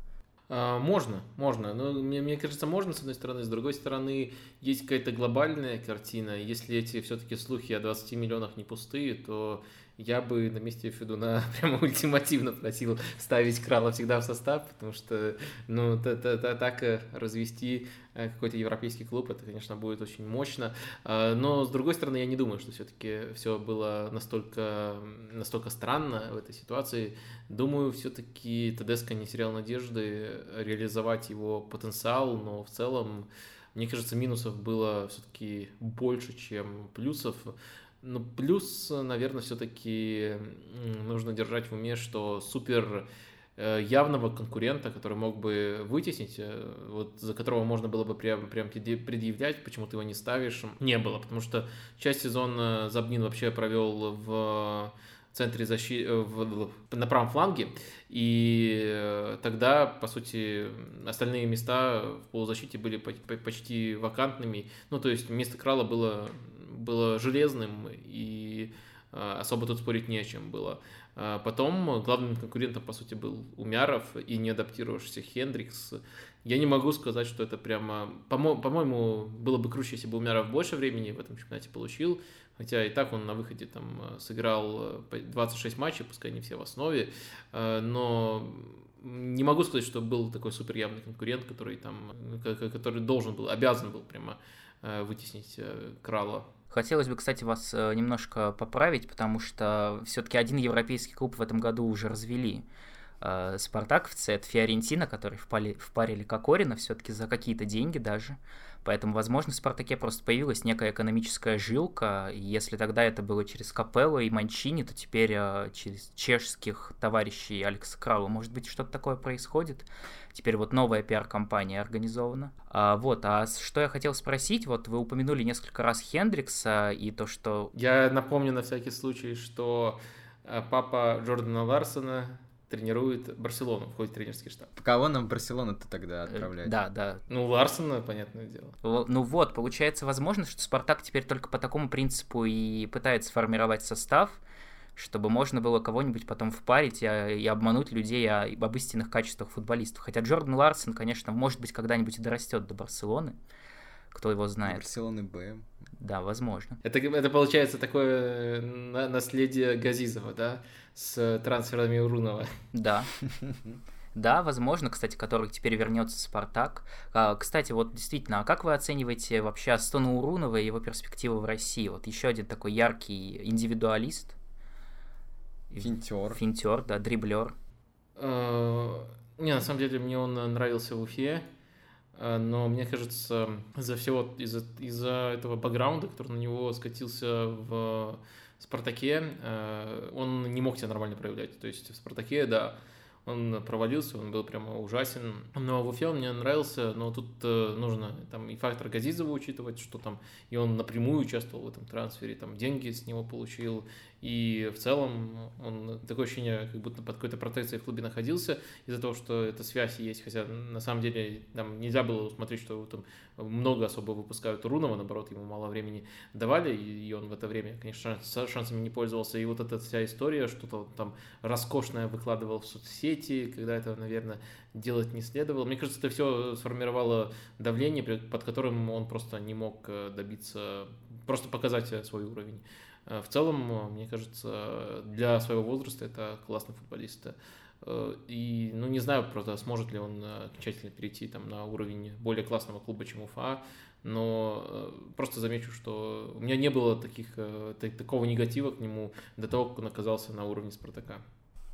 А, можно, можно. Но мне, мне кажется, можно, с одной стороны. С другой стороны, есть какая-то глобальная картина. Если эти все-таки слухи о 20 миллионах не пустые, то я бы на месте [laughs] Федуна прямо ультимативно просил ставить Крала всегда в состав, потому что, ну, так э, развести э, какой-то европейский клуб, это, конечно, будет очень мощно. А, но, с другой стороны, я не думаю, что все-таки все было настолько, настолько странно в этой ситуации. Думаю, все-таки ТДСК не терял надежды реализовать его потенциал, но в целом, мне кажется, минусов было все-таки больше, чем плюсов. Ну, плюс, наверное, все-таки нужно держать в уме, что супер э, явного конкурента, который мог бы вытеснить, э, вот за которого можно было бы прям, прям предъявлять, почему ты его не ставишь, не было, потому что часть сезона Забнин вообще провел в центре защиты, э, на правом фланге, и тогда, по сути, остальные места в полузащите были почти вакантными, ну, то есть место Крала было было железным, и особо тут спорить не о чем было. Потом главным конкурентом, по сути, был Умяров и не адаптировавшийся Хендрикс. Я не могу сказать, что это прямо... По-моему, было бы круче, если бы Умяров больше времени в этом чемпионате получил. Хотя и так он на выходе там сыграл 26 матчей, пускай не все в основе. Но не могу сказать, что был такой супер явный конкурент, который там, который должен был, обязан был прямо вытеснить Крала. Хотелось бы, кстати, вас э, немножко поправить, потому что все-таки один европейский клуб в этом году уже развели. Спартаковцы, это Фиорентина, которые впали, впарили Кокорина все-таки за какие-то деньги даже. Поэтому, возможно, в «Спартаке» просто появилась некая экономическая жилка, если тогда это было через Капелло и Манчини, то теперь э, через чешских товарищей Алекса Краула, может быть, что-то такое происходит. Теперь вот новая пиар-компания организована. А, вот, а что я хотел спросить, вот вы упомянули несколько раз Хендрикса и то, что... Я напомню на всякий случай, что э, папа Джордана Ларсона тренирует Барселону, входит в тренерский штаб. Кого нам Барселону-то тогда Э, отправлять? Да, да. Ну, Ларсона, понятное дело. Во- Ну вот, получается возможно, что Спартак теперь только по такому принципу и пытается формировать состав, чтобы можно было кого-нибудь потом впарить и, и обмануть людей о- об истинных качествах футболистов. Хотя Джордан Ларсон, конечно, может быть, когда-нибудь и дорастет до Барселоны. Кто его знает. Барселоны Б. Да, возможно. Это, это получается такое на- наследие Газизова, да, с трансферами Урунова. Да. [laughs] Да, возможно, кстати, который теперь вернется в Спартак. А, кстати, вот действительно, а как вы оцениваете вообще Астона Урунова и его перспективы в России? Вот еще один такой яркий индивидуалист. Финтер. Финтер, да, дриблер. Э, Не, на самом деле мне он нравился в Уфе, э, но мне кажется, из-за всего, из-за из-за этого бэкграунда, который на него скатился в Спартаке, э, он не мог себя нормально проявлять. То есть в Спартаке, да, он провалился, он был прямо ужасен. Но в Уфе он мне нравился, но тут э, нужно там и фактор Газизова учитывать, что там и он напрямую участвовал в этом трансфере, там деньги с него получил, и в целом он такое ощущение, как будто под какой-то протекцией в клубе находился из-за того, что эта связь есть, хотя на самом деле там нельзя было усмотреть, что там много особо выпускают Урунова, наоборот, ему мало времени давали, и он в это время, конечно, шанс- шансами не пользовался. И вот эта вся история, что-то там роскошное выкладывал в соцсети, когда это, наверное, делать не следовало. Мне кажется, это все сформировало давление, под которым он просто не мог э, добиться, просто показать э, свой уровень. Э, В целом, э, мне кажется, для своего возраста это классный футболист. Э, И, ну, не знаю, правда, сможет ли он окончательно перейти там на уровень более классного клуба, чем Уфа, но просто замечу, что у меня не было таких, та- такого негатива к нему до того, как он оказался на уровне Спартака.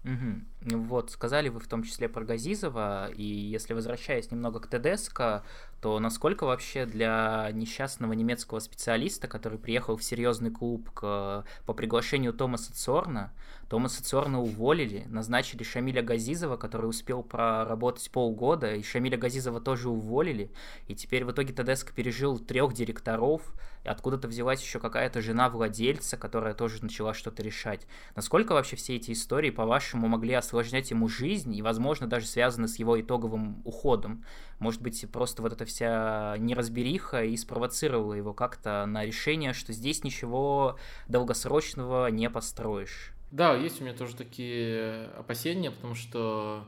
Мгм. Вот, сказали вы в том числе про Газизова, и если возвращаясь немного к Тедеско, то насколько вообще для несчастного немецкого специалиста, который приехал в серьезный клуб к- по приглашению Томаса Цорна, Томаса Цорна уволили, назначили Шамиля Газизова, который успел проработать полгода, и Шамиля Газизова тоже уволили, и теперь в итоге Тедеско пережил трех директоров, откуда-то взялась еще какая-то жена владельца, которая тоже начала что-то решать. Насколько вообще все эти истории, по-вашему, могли осложнять ему жизнь и, возможно, даже связаны с его итоговым уходом? Может быть, просто вот эта вся неразбериха и спровоцировала его как-то на решение, что здесь ничего долгосрочного не построишь? Да, есть у меня тоже такие опасения, потому что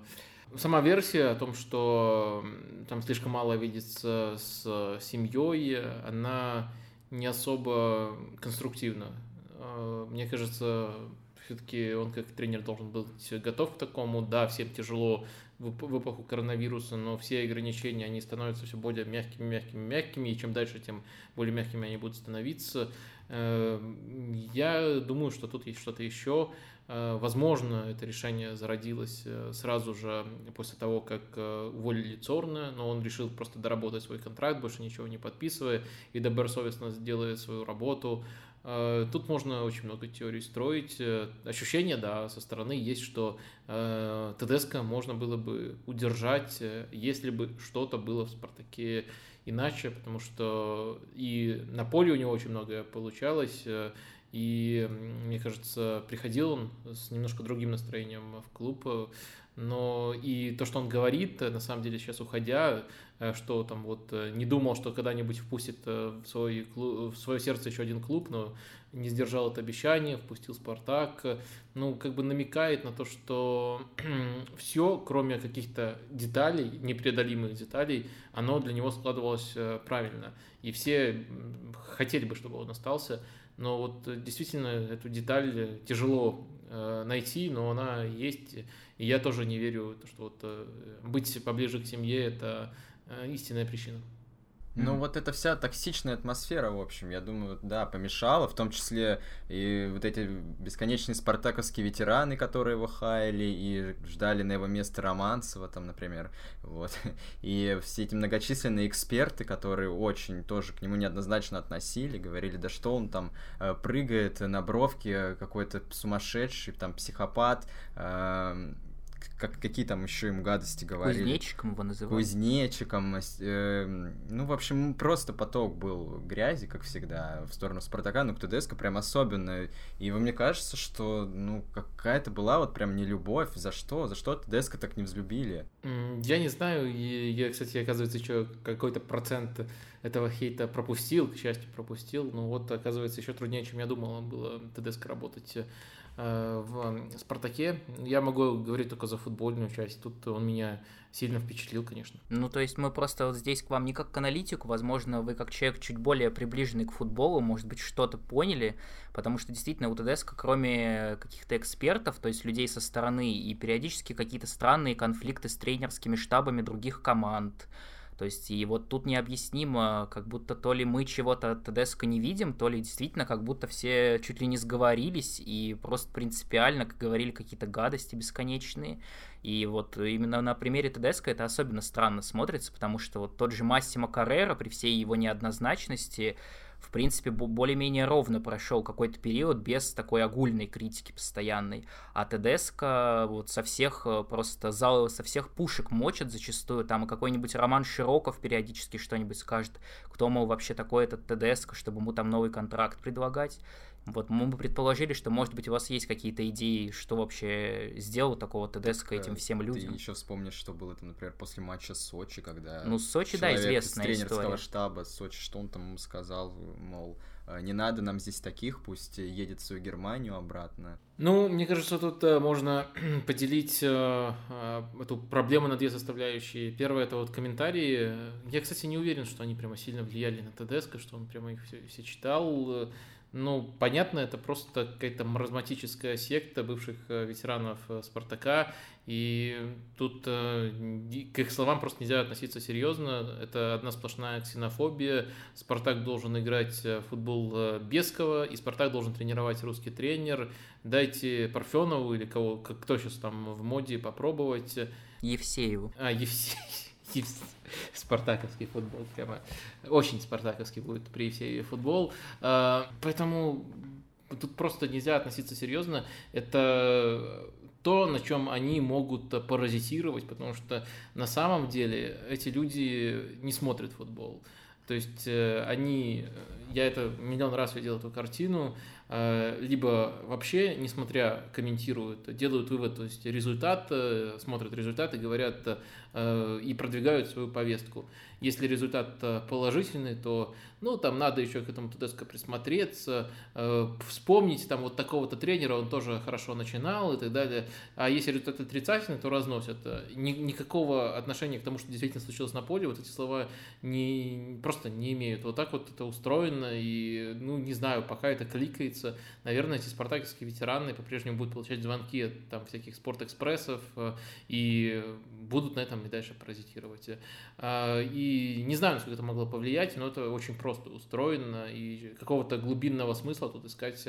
сама версия о том, что там слишком мало видится с семьей, она не особо конструктивна. Э, Мне кажется, все-таки он как тренер должен быть готов к такому. Да, всем тяжело в эп- в эпоху коронавируса, но все ограничения, они становятся все более мягкими, мягкими, мягкими, и чем дальше, тем более мягкими они будут становиться. Э, Я думаю, что тут есть что-то еще. Э, Возможно, это решение зародилось э, сразу же после того, как э, уволили Цорна, но он решил просто доработать свой контракт, больше ничего не подписывая, и добросовестно сделает свою работу. Э, Тут можно очень много теорий строить. Э, Ощущение, да, со стороны есть, что э, ТДСК можно было бы удержать, если бы что-то было в «Спартаке» иначе, потому что и на поле у него очень многое получалось, и, мне кажется, приходил он с немножко другим настроением в клуб, но и то, что он говорит, э, на самом деле сейчас уходя, э, что там вот э, не думал, что когда-нибудь впустит в свой, клу- в свое сердце еще один клуб, но не сдержал это обещание, впустил Спартак. Ну, как бы намекает на то, что [clears throat] все, кроме каких-то деталей, непреодолимых деталей, оно для него складывалось правильно. И все хотели бы, чтобы он остался. Но вот действительно эту деталь тяжело э, найти, но она есть. И я тоже не верю, что вот э, быть поближе к семье – это истинная причина. Ну, вот эта вся токсичная атмосфера, в общем, я думаю, да, помешала, в том числе и вот эти бесконечные спартаковские ветераны, которые его хаяли и ждали на его место Романцева, там, например, вот, [laughs] и все эти многочисленные эксперты, которые очень тоже к нему неоднозначно относили, говорили, да что он там э, прыгает на бровке, какой-то сумасшедший, там, психопат, э, как, какие там еще ему гадости говорили. Кузнечиком его называли. Кузнечиком. Э, ну, в общем, просто поток был грязи, как всегда, в сторону Спартака, но к ТДСК прям особенно. И мне кажется, что, ну, какая-то была вот прям не любовь. За что? За что ТДСК так не взлюбили? Я не знаю. И я, кстати, оказывается, еще какой-то процент этого хейта пропустил, к счастью, пропустил. Но вот, оказывается, еще труднее, чем я думал, было ТДСК работать Э, в «Спартаке». Я могу говорить только за футбольную часть. Тут он меня сильно впечатлил, конечно. Ну, то есть мы просто вот здесь к вам не как к аналитику, возможно, вы как человек чуть более приближенный к футболу, может быть, что-то поняли, потому что действительно у ТДСК, кроме каких-то экспертов, то есть людей со стороны, и периодически какие-то странные конфликты с тренерскими штабами других команд, то есть, и вот тут необъяснимо, как будто то ли мы чего-то Тедеско не видим, то ли действительно как будто все чуть ли не сговорились и просто принципиально говорили какие-то гадости бесконечные. И вот именно на примере Тедеско это особенно странно смотрится, потому что вот тот же Массимо Каррера при всей его неоднозначности в принципе, более-менее ровно прошел какой-то период без такой огульной критики постоянной. А ТДСК вот со всех э, просто зал, со всех пушек мочат зачастую. Там какой-нибудь Роман Широков периодически что-нибудь скажет, кто, мол, вообще такой этот ТДСК, чтобы ему там новый контракт предлагать. Вот мы бы предположили, что, может быть, у вас есть какие-то идеи, что вообще сделал такого ТДСК этим э, всем людям. Ты еще вспомнишь, что было, там, например, после матча с Сочи, когда Ну, Сочи, да, известная из тренерского история. штаба Сочи, что он там сказал, мол, «Э, не надо нам здесь таких, пусть едет в свою Германию обратно. Ну, мне кажется, тут э, можно [clears throat] поделить э, эту проблему на две составляющие. Первое это вот комментарии. Я, кстати, не уверен, что они прямо сильно влияли на ТДСК, что он прямо их все, все читал. Ну, понятно, это просто какая-то маразматическая секта бывших э, ветеранов э, Спартака, и тут э, к их словам просто нельзя относиться серьезно. Это одна сплошная ксенофобия. Спартак должен играть в футбол Бескова, и Спартак должен тренировать русский тренер. Дайте Парфенову или кого, кто сейчас там в моде попробовать. Евсееву. А, Евсеев спартаковский футбол, прямо очень спартаковский будет при всей футбол. А, поэтому тут просто нельзя относиться серьезно. Это то, на чем они могут паразитировать, потому что на самом деле эти люди не смотрят футбол. То есть э, они, я это миллион раз видел эту картину, Э, либо вообще, несмотря, комментируют, делают вывод, то есть результат, э, смотрят результаты, говорят э, и продвигают свою повестку. Если результат положительный, то ну, там надо еще к этому ТДСК присмотреться, вспомнить там вот такого-то тренера, он тоже хорошо начинал и так далее. А если результат отрицательный, то разносят. Ни, никакого отношения к тому, что действительно случилось на поле, вот эти слова не, просто не имеют. Вот так вот это устроено, и, ну, не знаю, пока это кликает, двигается. Наверное, эти спартаковские ветераны по-прежнему будут получать звонки от там, всяких спортэкспрессов э, и будут на этом и дальше паразитировать. А, и не знаю, насколько это могло повлиять, но это очень просто устроено, и какого-то глубинного смысла тут искать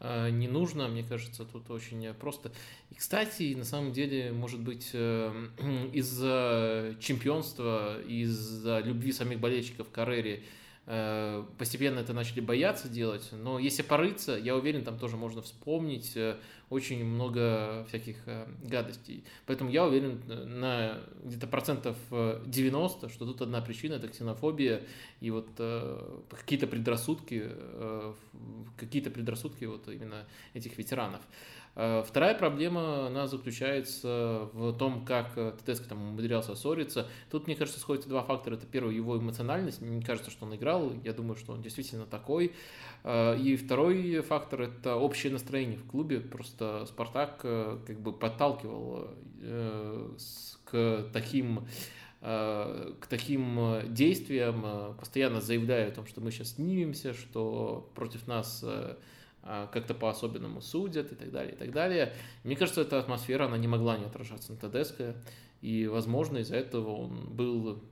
э, не нужно, мне кажется, тут очень просто. И, кстати, на самом деле, может быть, э, [clears throat] из-за чемпионства, из-за любви самих болельщиков к Каррере, Э, постепенно это начали бояться делать, но если порыться, я уверен, там тоже можно вспомнить э, очень много всяких э, гадостей. Поэтому я уверен на где-то процентов 90, что тут одна причина – это ксенофобия и вот какие-то предрассудки, какие-то предрассудки вот именно этих ветеранов. Э, вторая проблема, она заключается в том, как э, Тедеско там умудрялся ссориться. Тут, мне кажется, сходятся два фактора. Это первый, его эмоциональность. Мне кажется, что он играл. Я думаю, что он действительно такой. Э, и второй фактор – это общее настроение в клубе. Просто Спартак как бы подталкивал к таким к таким действиям, постоянно заявляя о том, что мы сейчас снимемся, что против нас как-то по-особенному судят и так далее, и так далее. Мне кажется, эта атмосфера, она не могла не отражаться на Тедеско, и, возможно, из-за этого он был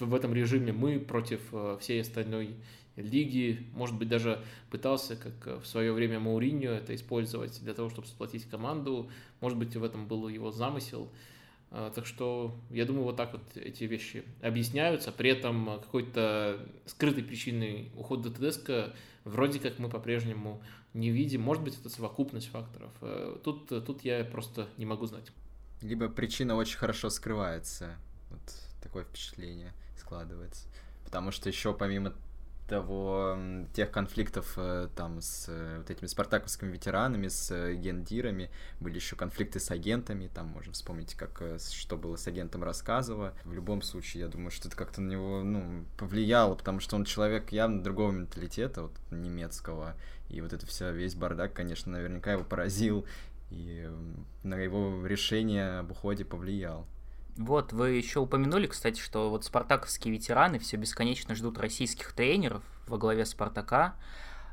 в этом режиме мы против э, всей остальной лиги, может быть, даже пытался, как в свое время Мауриньо, это использовать для того, чтобы сплотить команду, может быть, в этом был его замысел. А, так что я думаю, вот так вот эти вещи объясняются. При этом какой-то скрытой причиной ухода Тедеско вроде как мы по-прежнему не видим. Может быть, это совокупность факторов. Э, тут, тут я просто не могу знать. Либо причина очень хорошо скрывается. Вот такое впечатление складывается. Потому что еще помимо того, тех конфликтов э, там с э, вот этими спартаковскими ветеранами, с э, гендирами, были еще конфликты с агентами, там можно вспомнить, как, что было с агентом Рассказова. В любом случае, я думаю, что это как-то на него, ну, повлияло, потому что он человек явно другого менталитета, вот, немецкого, и вот это все, весь бардак, конечно, наверняка его поразил, и на его решение об уходе повлиял. Вот, вы еще упомянули, кстати, что вот спартаковские ветераны все бесконечно ждут российских тренеров во главе Спартака.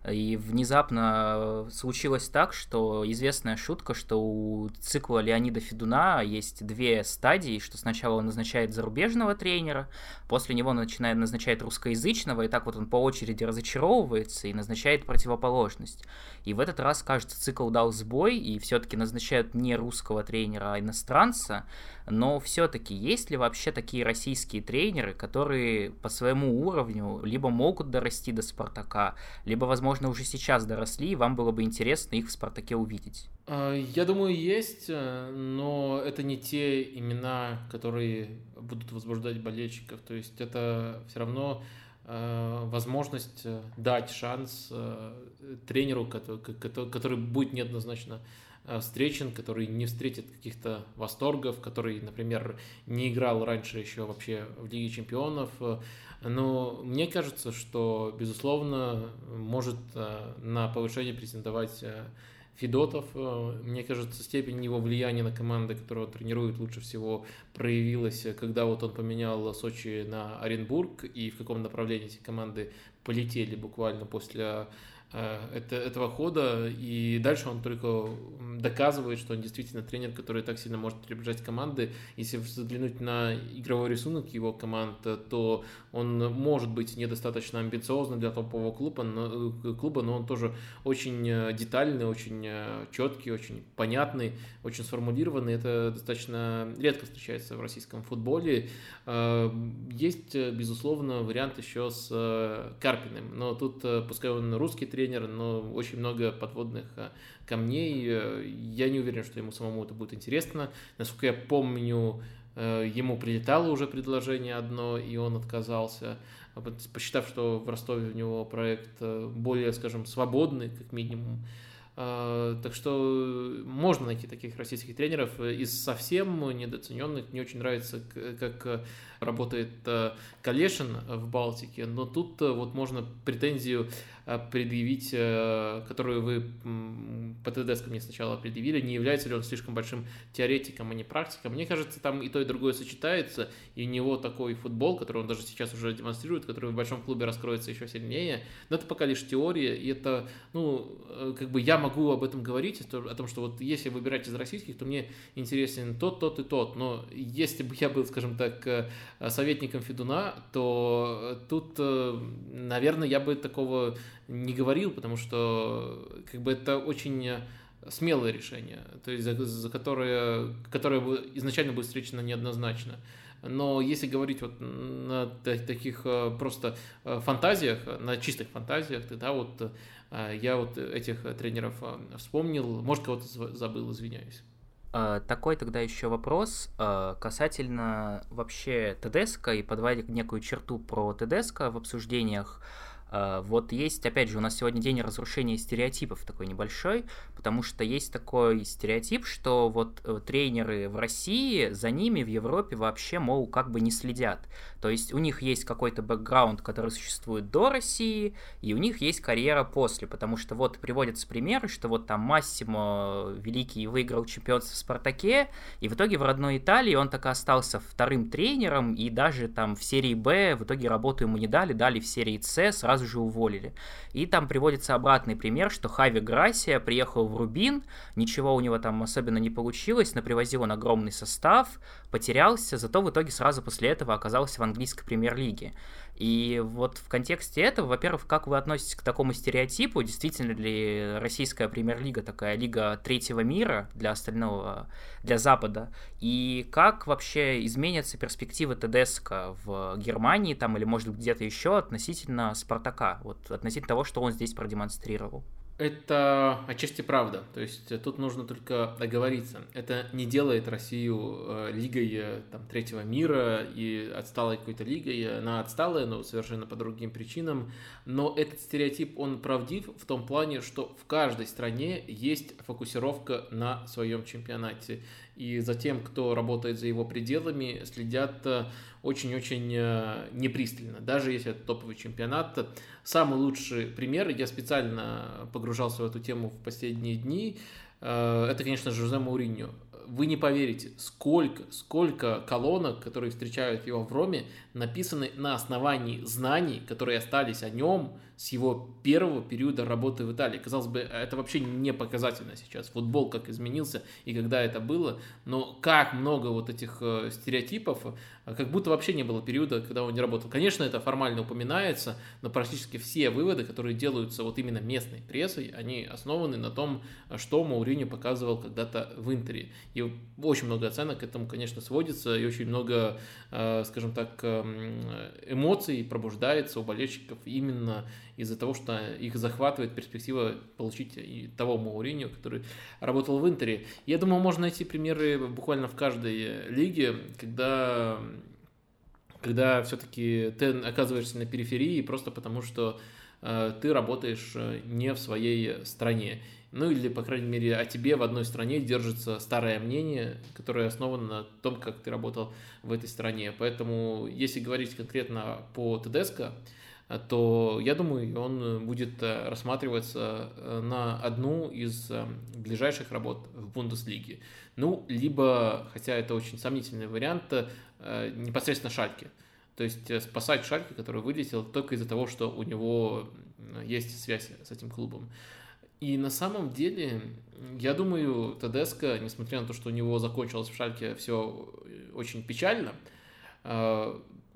И внезапно случилось так, что известная шутка, что у цикла Леонида Федуна есть две стадии, что сначала он назначает зарубежного тренера, после него начинает назначать русскоязычного, и так вот он по очереди разочаровывается и назначает противоположность. И в этот раз, кажется, цикл дал сбой, и все-таки назначают не русского тренера, а иностранца, но все-таки есть ли вообще такие российские тренеры, которые по своему уровню либо могут дорасти до Спартака, либо, возможно, уже сейчас доросли, и вам было бы интересно их в Спартаке увидеть? А, я думаю, есть, э, но это не те имена, которые будут возбуждать болельщиков. То есть это все равно э, возможность э, дать шанс тренеру, который, который будет неоднозначно встречен, который не встретит каких-то восторгов, который, например, не играл раньше еще вообще в Лиге Чемпионов. Но мне кажется, что, безусловно, может на повышение претендовать Федотов, э, мне кажется, степень его влияния на команды, которую он тренирует, лучше всего проявилась, когда вот он поменял Сочи на Оренбург, и в каком направлении эти команды полетели буквально после Э, это, этого хода, и дальше он только доказывает, что он действительно тренер, который так сильно может приближать команды. Если взглянуть на игровой рисунок его команд, то он может быть недостаточно амбициозным для топового клуба, но, э, клуба, но он тоже очень э, детальный, очень четкий, очень понятный, очень сформулированный. Это достаточно редко встречается в российском футболе. Есть, безусловно, вариант еще с Карпиным, но тут, пускай он русский тренер, тренер, но очень много подводных э, камней. Э, я не уверен, что ему самому это будет интересно. Насколько я помню, э, ему прилетало уже предложение одно, и он отказался, посчитав, что в Ростове у него проект более, скажем, свободный, как минимум. Так что можно найти таких российских тренеров. Из совсем недооцененных мне очень нравится, как работает Калешин в Балтике, но тут вот можно претензию предъявить, э, которую вы по ТДС мне сначала предъявили, не является ли он слишком большим теоретиком, а не практиком. Мне кажется, там и то, и другое сочетается, и у него такой футбол, который он даже сейчас уже демонстрирует, который в большом клубе раскроется еще сильнее, но это пока лишь теория, и это, ну, э, как бы я могу об этом говорить, о том, что вот если выбирать из российских, то мне интересен тот, тот и тот, но если бы я был, скажем так, советником Федуна, то тут, наверное, я бы такого не говорил, потому что как бы это очень смелое решение, то есть за, за которое, которое изначально будет встречено неоднозначно. Но если говорить вот на таких э, просто э, фантазиях, на чистых фантазиях, тогда вот э, я вот этих тренеров вспомнил, может кого-то забыл, извиняюсь. Такой тогда еще вопрос касательно вообще ТДСК и подводя некую черту про ТДСК в обсуждениях. А, вот есть, опять же, у нас сегодня день разрушения стереотипов такой небольшой, потому что есть такой стереотип, что вот э, тренеры в России за ними в Европе вообще, мол, как бы не следят. То есть у них есть какой-то бэкграунд, который существует до России, и у них есть карьера после, потому что вот приводятся примеры, что вот там Массимо Великий выиграл чемпионство в Спартаке, и в итоге в родной Италии он так и остался вторым тренером, и даже там в серии Б в итоге работу ему не дали, дали в серии С, сразу сразу же уволили. И там приводится обратный пример, что Хави Грасия приехал в Рубин, ничего у него там особенно не получилось, но привозил он огромный состав, потерялся, зато в итоге сразу после этого оказался в английской премьер-лиге. И вот в контексте этого, во-первых, как вы относитесь к такому стереотипу? Действительно ли российская премьер-лига такая лига третьего мира для остального, для Запада? И как вообще изменятся перспективы ТДСК в Германии там или, может быть, где-то еще относительно Спартака? Вот относительно того, что он здесь продемонстрировал. Это отчасти правда. То есть э, тут нужно только договориться. Это не делает Россию э, лигой э, там, третьего мира и отсталой какой-то лигой. Она отсталая, но совершенно по другим причинам. Но этот стереотип, он правдив в том плане, что в каждой стране есть фокусировка на своем чемпионате. И за тем, кто работает за его пределами, следят очень-очень непристально, даже если это топовый чемпионат. Самый лучший пример, я специально погружался в эту тему в последние дни, э, это, конечно, Жозе Мауриньо. Вы не поверите, сколько, сколько колонок, которые встречают его в Роме, написаны на основании знаний, которые остались о нем с его первого периода работы в Италии. Казалось бы, это вообще не показательно сейчас. Футбол как изменился и когда это было, но как много вот этих э, стереотипов, э, как будто вообще не было периода, когда он не работал. Конечно, это формально упоминается, но практически все выводы, которые делаются вот именно местной прессой, они основаны на том, что Мауриньо показывал когда-то в Интере. И очень много оценок к этому, конечно, сводится, и очень много, э, скажем так, эмоций пробуждается у болельщиков именно из-за того, что их захватывает перспектива получить и того Мауриньо, который работал в Интере. Я думаю, можно найти примеры буквально в каждой лиге, когда когда все-таки ты оказываешься на периферии просто потому, что э, ты работаешь э, не в своей стране. Ну или, по крайней мере, о тебе в одной стране держится старое мнение, которое основано на том, как ты работал в этой стране. Поэтому, если говорить конкретно по ТДСК, то я думаю, он будет э, рассматриваться э, на одну из э, ближайших работ в Бундеслиге. Ну, либо, хотя это очень сомнительный вариант, непосредственно Шальке. То есть спасать Шальке, который вылетел только из-за того, что у него есть связь с этим клубом. И на самом деле, я думаю, Тедеско, несмотря на то, что у него закончилось в Шальке все очень печально,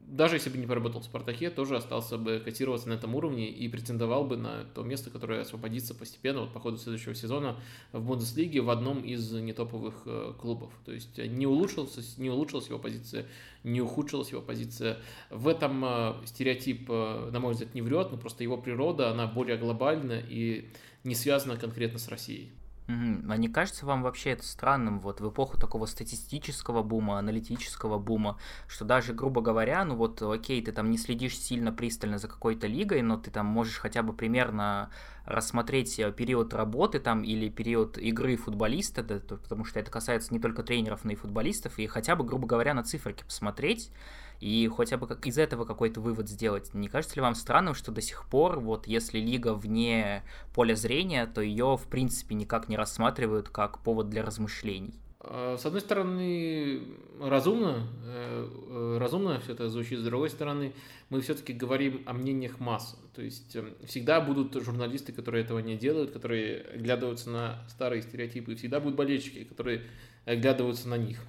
даже если бы не поработал в «Спартаке», тоже остался бы котироваться на этом уровне и претендовал бы на то место, которое освободится постепенно вот по ходу следующего сезона в Бундеслиге в одном из нетоповых э, клубов. То есть не, улучшился, не улучшилась его позиция, не ухудшилась его позиция. В этом э, стереотип, э, на мой взгляд, не врет, но просто его природа, она более глобальна и не связана конкретно с Россией. А не кажется вам вообще это странным вот в эпоху такого статистического бума, аналитического бума, что даже, грубо говоря, ну вот, окей, ты там не следишь сильно пристально за какой-то лигой, но ты там можешь хотя бы примерно рассмотреть э, период работы там или период игры футболиста, да, потому что это касается не только тренеров, но и футболистов, и хотя бы, грубо говоря, на циферки посмотреть, и хотя бы как из этого какой-то вывод сделать. Не кажется ли вам странным, что до сих пор, вот если лига вне поля зрения, то ее в принципе никак не рассматривают как повод для размышлений? А, с одной стороны, разумно, э, э, разумно все это звучит, с другой стороны, мы все-таки говорим о мнениях масс. То есть эм, всегда будут журналисты, которые этого не делают, которые оглядываются на старые стереотипы, всегда будут болельщики, которые оглядываются на них.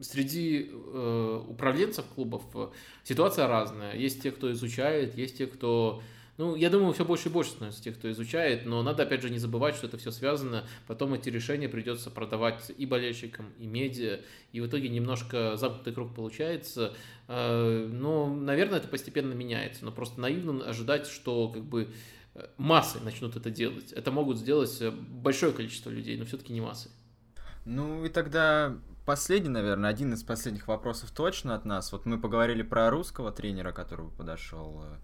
Среди э, управленцев клубов э, ситуация разная. Есть те, кто изучает, есть те, кто... Ну, я думаю, все больше и больше становится тех, кто изучает, но надо, опять же, не забывать, что это все связано. Потом эти решения придется продавать и болельщикам, и медиа, и в итоге немножко замкнутый круг получается. Э, но, наверное, это постепенно меняется. Но просто наивно ожидать, что как бы э, массы начнут это делать. Это могут сделать большое количество людей, но все-таки не массы. Ну и тогда последний, наверное, один из последних вопросов точно от нас. Вот мы поговорили про русского тренера, который подошел Э,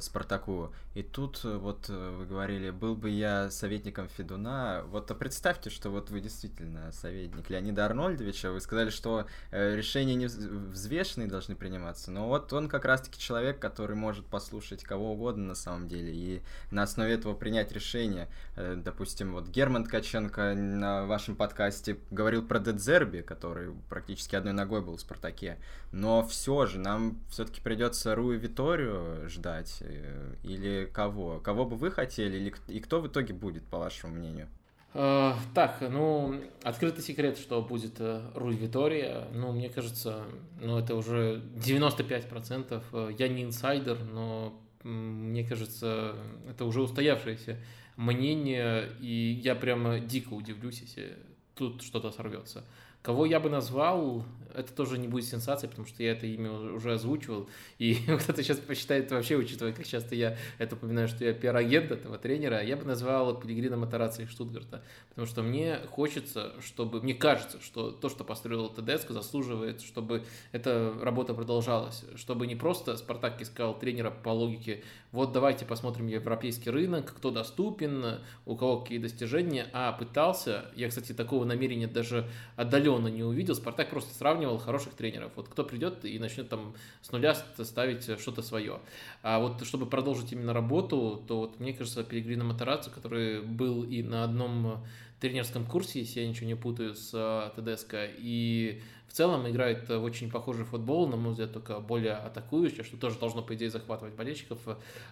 Спартаку. И тут э, вот э, вы говорили, был бы я советником Федуна. Вот а представьте, что вот вы действительно советник Леонида Арнольдовича. Вы сказали, что решения не взвешенные должны приниматься. Но вот он как раз-таки человек, который может послушать кого угодно на самом деле. И на основе этого принять решение. Допустим, вот Герман Ткаченко на вашем подкасте говорил про Дедзерби, который практически одной ногой был в Спартаке. Но все же нам все-таки придется Руи Виторию ждать Э, или кого? Кого бы вы хотели, или и кто в итоге будет, по вашему мнению? Uh, так, ну, открытый секрет, что будет uh, Руй Витория, ну, мне кажется, ну, это уже 95%. Я не инсайдер, но мне кажется, это уже устоявшееся мнение, и я прямо дико удивлюсь, если тут что-то сорвется. Кого я бы назвал, это тоже не будет сенсацией, потому что я это имя уже озвучивал, и [laughs] кто-то сейчас посчитает вообще, учитывая, как часто я это упоминаю, что я пиар-агент этого тренера, я бы назвал Пелигрина Матараци из Штутгарта, потому что мне хочется, чтобы, мне кажется, что то, что построил Тедеско, заслуживает, чтобы эта работа продолжалась, чтобы не просто Спартак искал тренера по логике, вот давайте посмотрим европейский рынок, кто доступен, у кого какие достижения, а пытался, я, кстати, такого намерения даже отдаленно он не увидел. Спартак просто сравнивал хороших тренеров. Вот кто придет и начнет там с нуля ставить что-то свое. А вот чтобы продолжить именно работу, то вот мне кажется, Пелегрино Матараццо, который был и на одном тренерском курсе, если я ничего не путаю, с а, ТДСК, и в целом играет в очень похожий футбол, на мой взгляд, только более атакующий, что тоже должно, по идее, захватывать болельщиков.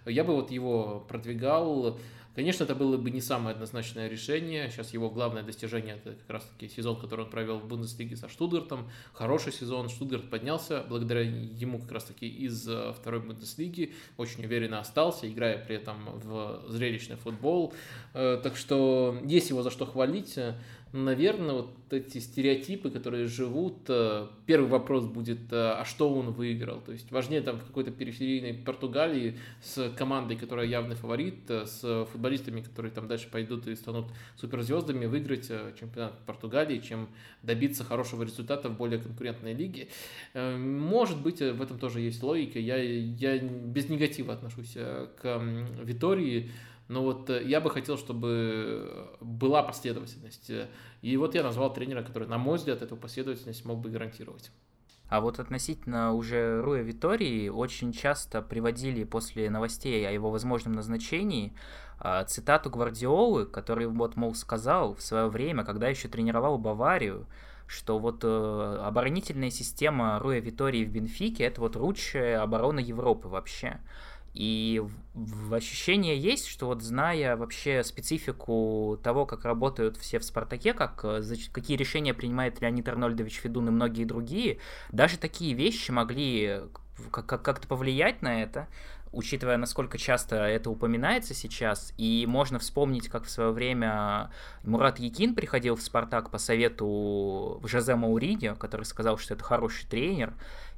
Я бы вот его продвигал Конечно, это было бы не самое однозначное решение. Сейчас его главное достижение – это как раз-таки сезон, который он провел в Бундеслиге со Штутгартом. Хороший сезон. Штутгарт поднялся благодаря ему как раз-таки из э, второй Бундеслиги. Очень уверенно остался, играя при этом в зрелищный футбол. Э, так что есть его за что хвалить наверное, вот эти стереотипы, которые живут, э, первый вопрос будет, э, а что он выиграл? То есть важнее там в какой-то периферийной Португалии с командой, которая явный фаворит, э, с футболистами, которые там дальше пойдут и станут суперзвездами, выиграть чемпионат Португалии, чем добиться хорошего результата в более конкурентной лиге. Может быть, в этом тоже есть логика. Я, я без негатива отношусь к Витории, но вот э, я бы хотел, чтобы была последовательность. И вот я назвал тренера, который, на мой взгляд, эту последовательность мог бы гарантировать. А вот относительно уже Руя Витории очень часто приводили после новостей о его возможном назначении а, цитату Гвардиолы, который вот, мол, сказал в свое время, когда еще тренировал Баварию, что вот э, оборонительная система Руя Витории в Бенфике это вот лучшая оборона Европы вообще. И в ощущение есть, что вот зная вообще специфику того, как работают все в «Спартаке», как, э, какие решения принимает Леонид Арнольдович Федун и многие другие, даже такие вещи могли как-то повлиять на это, учитывая, насколько часто это упоминается сейчас, и можно вспомнить, как в свое время Мурат Якин приходил в «Спартак» по совету Жозе Мауриньо, который сказал, что это хороший тренер,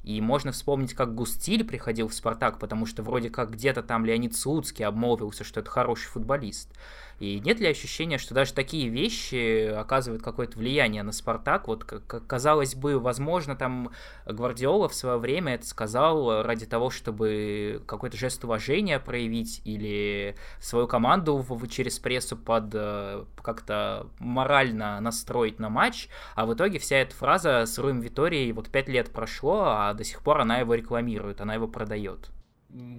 и можно вспомнить, как Густиль приходил в «Спартак», потому что вроде как где-то там Леонид Слуцкий обмолвился, что это хороший футболист. И нет ли ощущения, что даже такие вещи оказывают какое-то влияние на Спартак? Вот, казалось бы, возможно, там Гвардиола в свое время это сказал ради того, чтобы какой-то жест уважения проявить или свою команду через прессу под э, как-то морально настроить на матч, а в итоге вся эта фраза с Руем Виторией вот пять лет прошло, а до сих пор она его рекламирует, она его продает.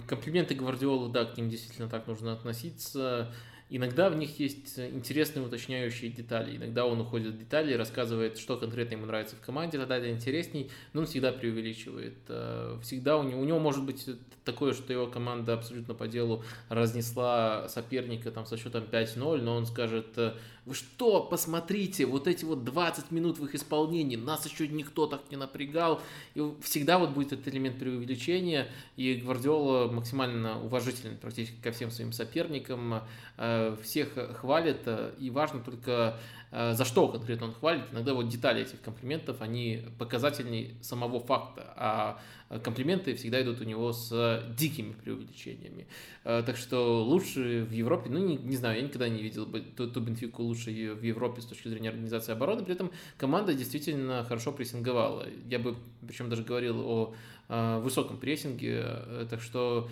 Комплименты Гвардиолы, да, к ним действительно так нужно относиться. Иногда в них есть интересные уточняющие детали. Иногда он уходит в детали и рассказывает, что конкретно ему нравится в команде, тогда это интересней, но он всегда преувеличивает. Э, всегда у него, у него может быть такое, что его команда абсолютно по делу разнесла соперника там со счетом 5-0, но он скажет, э, вы что, посмотрите, вот эти вот 20 минут в их исполнении, нас еще никто так не напрягал. И всегда вот будет этот элемент преувеличения, и Гвардиола максимально уважительный практически ко всем своим соперникам, э, всех хвалит, и важно только э, за что конкретно он хвалит. Иногда вот детали этих комплиментов, они показательней самого факта, а комплименты всегда идут у него с дикими преувеличениями. Э, так что лучше в Европе, ну, не, не знаю, я никогда не видел ту, ту Бенфику лучше в Европе с точки зрения организации обороны, при этом команда действительно хорошо прессинговала. Я бы, причем даже говорил о э, высоком прессинге, э, так что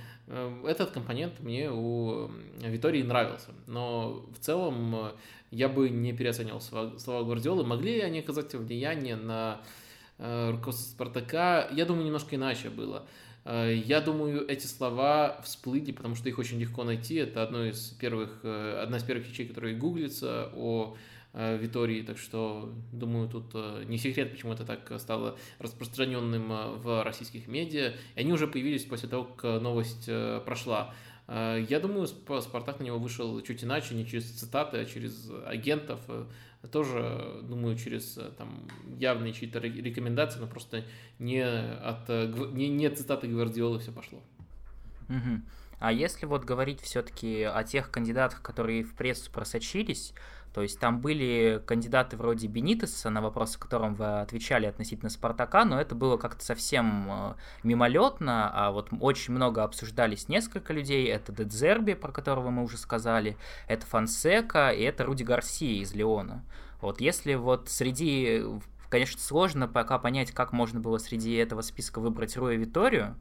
этот компонент мне у Витории нравился. Но в целом я бы не переоценивал слова Гвардиолы. Могли ли они оказать влияние на руководство Спартака? Я думаю, немножко иначе было. Э, я думаю, эти слова всплыли, потому что их очень легко найти. Это одно из первых, э, одна из первых вещей, которые гуглится о э, Витории, так что, думаю, тут не секрет, почему это так стало распространенным в российских медиа. И они уже появились после того, как новость прошла. Я думаю, Спартак на него вышел чуть иначе, не через цитаты, а через агентов, тоже, думаю, через э, там, явные чьи-то рекомендации, но просто не от э, не, не цитаты Гвардиолы все пошло. А если вот говорить все-таки о тех кандидатах, которые в прессу просочились, то есть там были кандидаты вроде Бенитеса, на вопросы которым вы отвечали относительно Спартака, но это было как-то совсем э, мимолетно, а вот очень много обсуждались несколько людей. Это Дедзерби, про которого мы уже сказали, это Фансека и это Руди Гарсия из Леона. Вот если вот среди Конечно, сложно пока понять, как можно было среди этого списка выбрать Руя Виторию,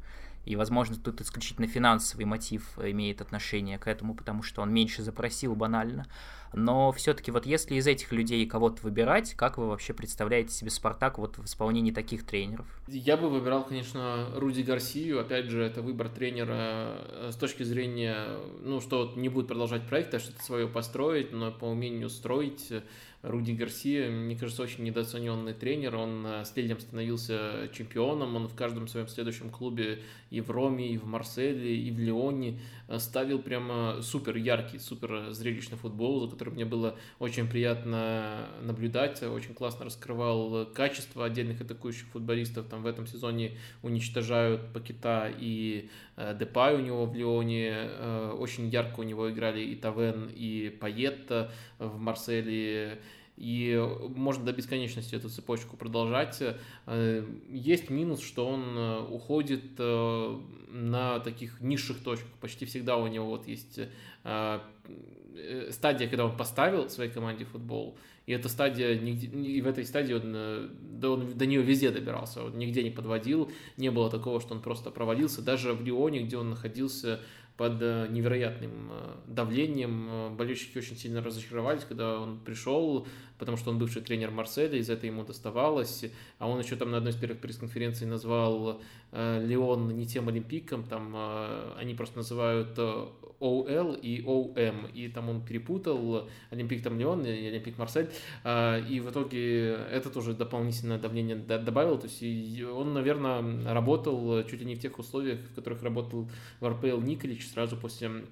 и, возможно, тут исключительно финансовый мотив имеет отношение к этому, потому что он меньше запросил банально. Но все-таки вот если из этих людей кого-то выбирать, как вы вообще представляете себе Спартак вот в исполнении таких тренеров? Я бы выбирал, конечно, Руди Гарсию. Опять же, это выбор тренера э, с точки зрения, ну, что не будет продолжать проект, а что-то свое построить, но по умению строить Руди Гарсия, мне кажется, очень недооцененный тренер. Он э, с Лилем становился чемпионом. Он в каждом своем следующем клубе и в Роме, и в Марселе, и в Лионе э, ставил прямо супер яркий, супер зрелищный футбол, за которым мне было очень приятно наблюдать. Очень классно раскрывал качество отдельных атакующих футболистов. Там в этом сезоне уничтожают Пакета и э, Депай у него в Лионе. Очень ярко у него играли и Тавен, и Пайетта в Марселе и можно до бесконечности эту цепочку продолжать. Э, есть минус, что он э, уходит э, на таких низших точках. Почти всегда у него вот есть стадия, когда он поставил своей команде футбол, и эта стадия, и в этой стадии он, да он до нее везде добирался, он нигде не подводил, не было такого, что он просто провалился. Даже в Лионе, где он находился под э, невероятным э, давлением. Э, болельщики очень сильно разочаровались, когда он пришел, потому что он бывший тренер Марселя, из этого ему доставалось. А он еще там на одной из первых пресс-конференций назвал Леон не тем Олимпиком, там они просто называют ОЛ и ОМ, и там он перепутал Олимпик там Леон и Олимпик Марсель, и в итоге это тоже дополнительное давление добавил, то есть он, наверное, работал чуть ли не в тех условиях, в которых работал в РПЛ Николич сразу после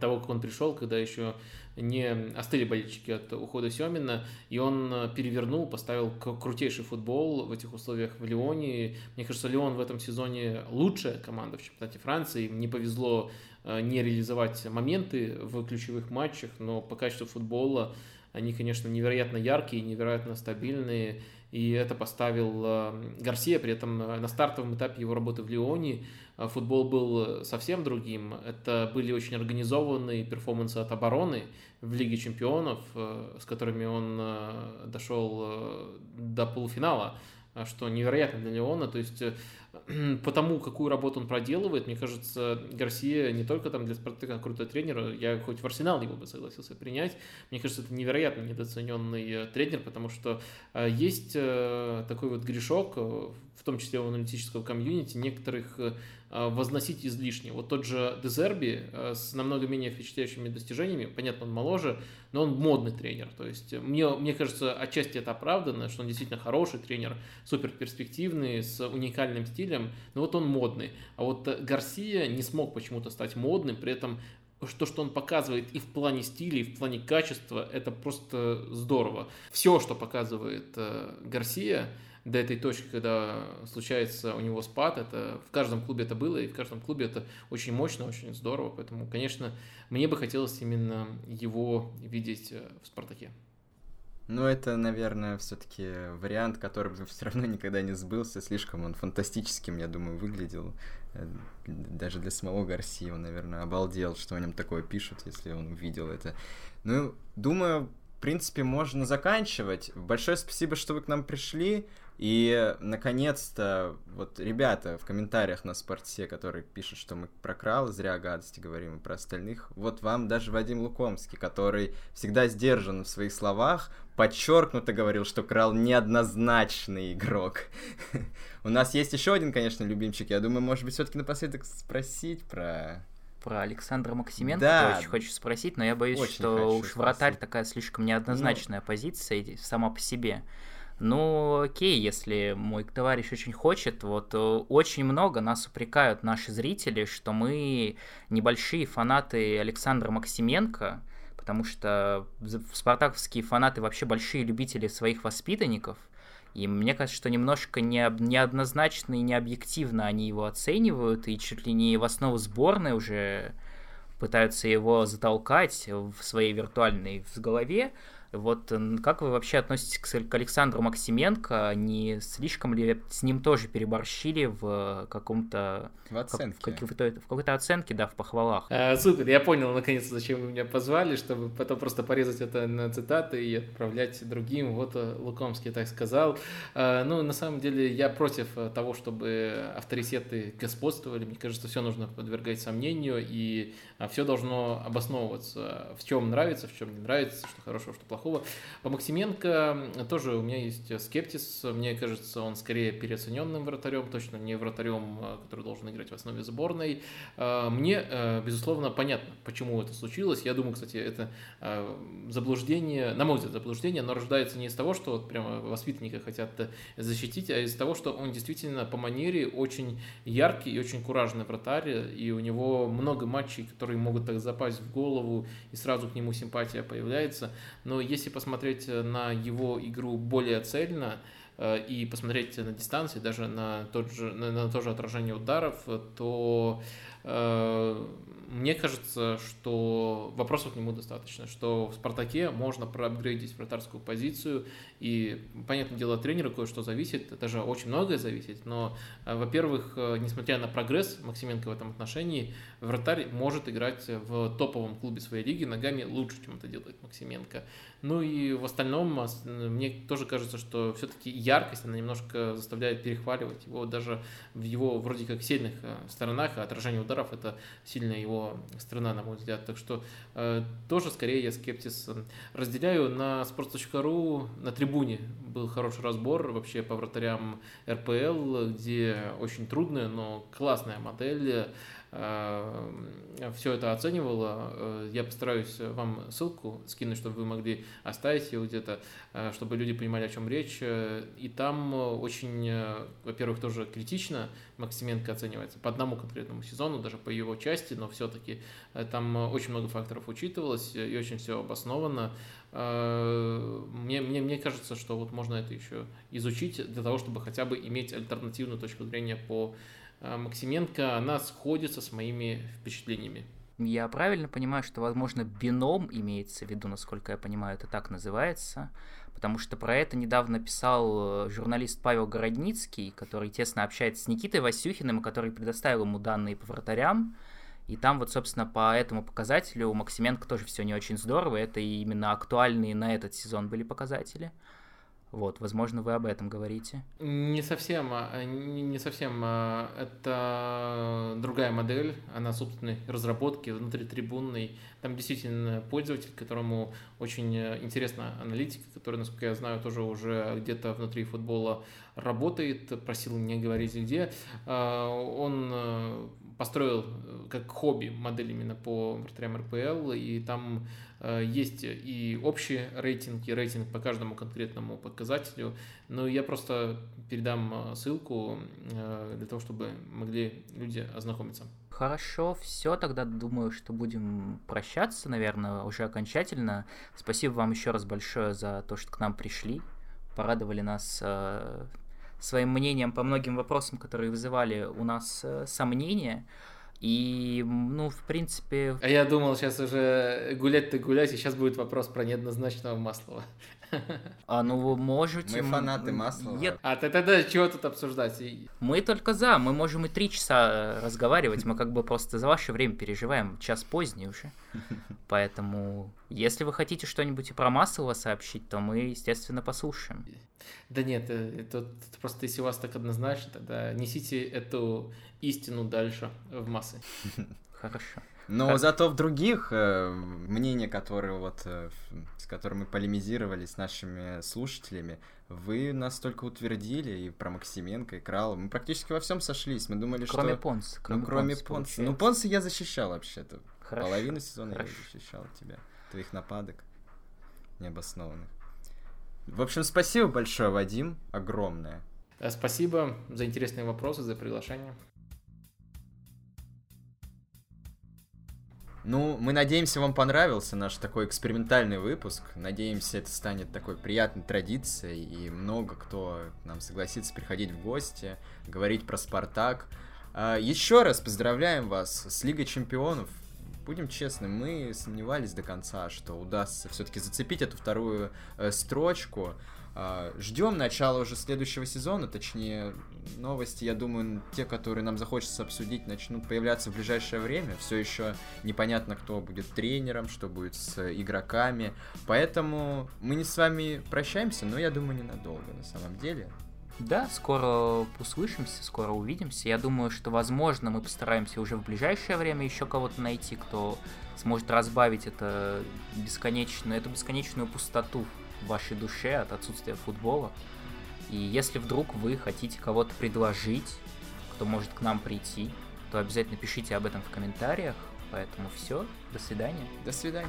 того, как он пришел, когда еще не остыли болельщики от ухода Семина, и он перевернул, поставил крутейший футбол в этих условиях в Лионе. Мне кажется, Лион в этом сезоне лучшая команда в чемпионате Франции. Им не повезло Э, не реализовать моменты в ключевых матчах, но по качеству футбола они, конечно, невероятно яркие, невероятно стабильные, и это поставил э, Гарсия, при этом э, на стартовом этапе его работы в Лионе футбол был совсем другим. Это были очень организованные перформансы от обороны в Лиге чемпионов, с которыми он дошел до полуфинала, что невероятно для Леона. То есть [clears throat] потому какую работу он проделывает, мне кажется, Гарсия не только там для Спартака крутой тренер, я хоть в Арсенал его бы согласился принять, мне кажется, это невероятно недооцененный э, тренер, потому что э, есть э, такой вот грешок, в том числе у аналитического комьюнити, некоторых Э, возносить излишне. Вот тот же Дезерби э, с намного менее впечатляющими достижениями, понятно, он моложе, но он модный тренер. То есть мне, мне кажется, отчасти это оправдано, что он действительно хороший тренер, супер перспективный, с уникальным стилем, но вот он модный. А вот Гарсия не смог почему-то стать модным, при этом то, что он показывает и в плане стиля, и в плане качества, это просто здорово. Все, что показывает э, Гарсия, до этой точки, когда случается у него спад. Это в каждом клубе это было, и в каждом клубе это очень мощно, очень здорово. Поэтому, конечно, мне бы хотелось именно его видеть э, в «Спартаке». Ну, это, наверное, все-таки вариант, который бы [laughs] все равно никогда не сбылся. Слишком он фантастическим, я думаю, выглядел. Э, даже для самого Гарсии он, наверное, обалдел, что о нем такое пишут, если он увидел это. Ну, думаю, в принципе, можно заканчивать. Большое спасибо, что вы к нам пришли. И, наконец-то, вот ребята в комментариях на спорте, которые пишут, что мы про Крала зря гадости говорим и про остальных, вот вам даже Вадим Лукомский, который всегда сдержан в своих словах, подчеркнуто говорил, что Крал неоднозначный игрок. [laughs] У нас есть еще один, конечно, любимчик. Я думаю, может быть, все-таки напоследок спросить про про Александра Максименко да. очень хочу спросить, но я боюсь, очень что уж вратарь такая слишком неоднозначная ну... позиция сама по себе. Ну, окей, если мой товарищ очень хочет, вот э, очень много нас упрекают наши зрители, что мы небольшие фанаты Александра Максименко, потому что спартаковские фанаты вообще большие любители своих воспитанников, и мне кажется, что немножко не, неоднозначно и необъективно они его оценивают, и чуть ли не в основу сборной уже пытаются его затолкать в своей виртуальной в голове. Вот как вы вообще относитесь к Александру Максименко? Не слишком ли с ним тоже переборщили в каком-то... В оценке. В, какой-то, в какой-то оценке, да, в похвалах. А, супер, я понял, наконец, зачем вы меня позвали, чтобы потом просто порезать это на цитаты и отправлять другим. Вот э, Лукомский так сказал. А, ну, на самом деле, я против э, того, чтобы авторитеты господствовали. Мне кажется, все нужно подвергать сомнению, и все должно обосновываться, в чем нравится, в чем не нравится, что хорошего, что плохого плохого. По Максименко тоже у меня есть скептиз. Мне кажется, он скорее переоцененным вратарем, точно не вратарем, а, который должен играть в основе сборной. А, мне, э, безусловно, понятно, почему это случилось. Я думаю, кстати, это заблуждение, на мой взгляд, заблуждение, но рождается не из того, что вот прямо воспитанника хотят защитить, а из того, что он действительно по манере очень яркий и очень куражный вратарь, и у него много матчей, которые могут так запасть в голову, и сразу к нему симпатия появляется. Но если посмотреть э, на его игру более цельно э, и посмотреть на дистанции, даже на, тот же, на, на то же отражение ударов, то э, мне кажется, что вопросов к нему достаточно, что в «Спартаке» можно проапгрейдить вратарскую позицию, и, понятное дело, от тренера кое-что зависит, даже очень многое зависит, но, э, во-первых, несмотря на прогресс Максименко в этом отношении, вратарь может играть в топовом клубе своей лиги ногами лучше, чем это делает Максименко. Ну и в остальном мне тоже кажется, что все-таки яркость, она немножко заставляет перехваливать его даже в его вроде как сильных э, сторонах, а отражение ударов это сильная его сторона, на мой взгляд. Так что э, тоже скорее я скептиз разделяю. На sports.ru на трибуне был хороший разбор вообще по вратарям РПЛ, где очень трудная, но классная модель Э, все это оценивала. Э, я постараюсь вам ссылку скинуть, чтобы вы могли оставить ее где-то, э, чтобы люди понимали, о чем речь. И там очень, во-первых, тоже критично Максименко оценивается по одному конкретному сезону, даже по его части, но все-таки там очень много факторов учитывалось и очень все обосновано. Мне, мне, мне кажется, что вот можно это еще изучить для того, чтобы хотя бы иметь альтернативную точку зрения по Максименко, она сходится с моими впечатлениями. Я правильно понимаю, что, возможно, бином имеется в виду, насколько я понимаю, это так называется, потому что про это недавно писал э, журналист Павел Городницкий, который тесно общается с Никитой Васюхиным, который предоставил ему данные по вратарям, и там вот, собственно, по этому показателю у Максименко тоже все не очень здорово, это именно актуальные на этот сезон были показатели. Вот, возможно, вы об этом говорите. Не совсем, а, не совсем. А, это другая модель, она собственной разработки, внутритрибунной. Там действительно пользователь, которому очень интересна аналитика, который, насколько я знаю, тоже уже где-то внутри футбола работает, просил не говорить где. А, он построил как хобби модель именно по вратарям РПЛ, и там Э, есть и общий рейтинг, и рейтинг по каждому конкретному показателю. Но я просто передам э, ссылку э, для того, чтобы могли люди ознакомиться. Хорошо, все, тогда думаю, что будем прощаться, наверное, уже окончательно. Спасибо вам еще раз большое за то, что к нам пришли, порадовали нас э, своим мнением по многим вопросам, которые вызывали у нас э, сомнения. И, ну, в принципе... А я думал, сейчас уже гулять-то гулять, и сейчас будет вопрос про неоднозначного Маслова. [laughs] А ну вы можете... Мы фанаты масла. Нет. А ты тогда чего тут обсуждать? Мы только за, мы можем и три часа разговаривать, мы как бы просто за ваше время переживаем, час поздний уже. [laughs] Поэтому, если вы хотите что-нибудь и про Маслова сообщить, то мы, естественно, послушаем. Да нет, э, это, это просто если у вас так однозначно, тогда несите эту истину дальше в массы. [laughs] Хорошо. Но зато в других э, мнения, которые вот э, с которыми мы полемизировали с нашими слушателями, вы нас только утвердили и про Максименко, и Крала. Мы практически во всем сошлись. Мы думали, Кроме что... Понса. ну, кроме Понса, Понса. Ну. Понса я защищал вообще-то. Хорошо. Половину сезона Хорошо. я защищал тебя. Твоих нападок необоснованных. В общем, спасибо большое, Вадим. Огромное. Э, Спасибо за интересные вопросы, за приглашение. Ну, мы надеемся, вам понравился наш такой экспериментальный выпуск. Надеемся, это станет такой приятной традицией, и много кто нам согласится приходить в гости, говорить про Спартак. А, Еще раз поздравляем вас с Лигой Чемпионов. Будем честны, мы сомневались до конца, что удастся все-таки зацепить эту вторую э, строчку. А, Ждем начала уже следующего сезона, точнее, новости, я думаю, те, которые нам захочется обсудить, начнут появляться в ближайшее время. Все еще непонятно, кто будет тренером, что будет с игроками. Поэтому мы не с вами прощаемся, но я думаю, ненадолго на самом деле. Да, скоро услышимся, скоро увидимся. Я думаю, что, возможно, мы постараемся уже в ближайшее время еще кого-то найти, кто сможет разбавить это бесконечную, эту бесконечную пустоту в вашей душе от отсутствия футбола. И если вдруг вы хотите кого-то предложить, кто может к нам прийти, то обязательно пишите об этом в комментариях. Поэтому все, до свидания. До свидания.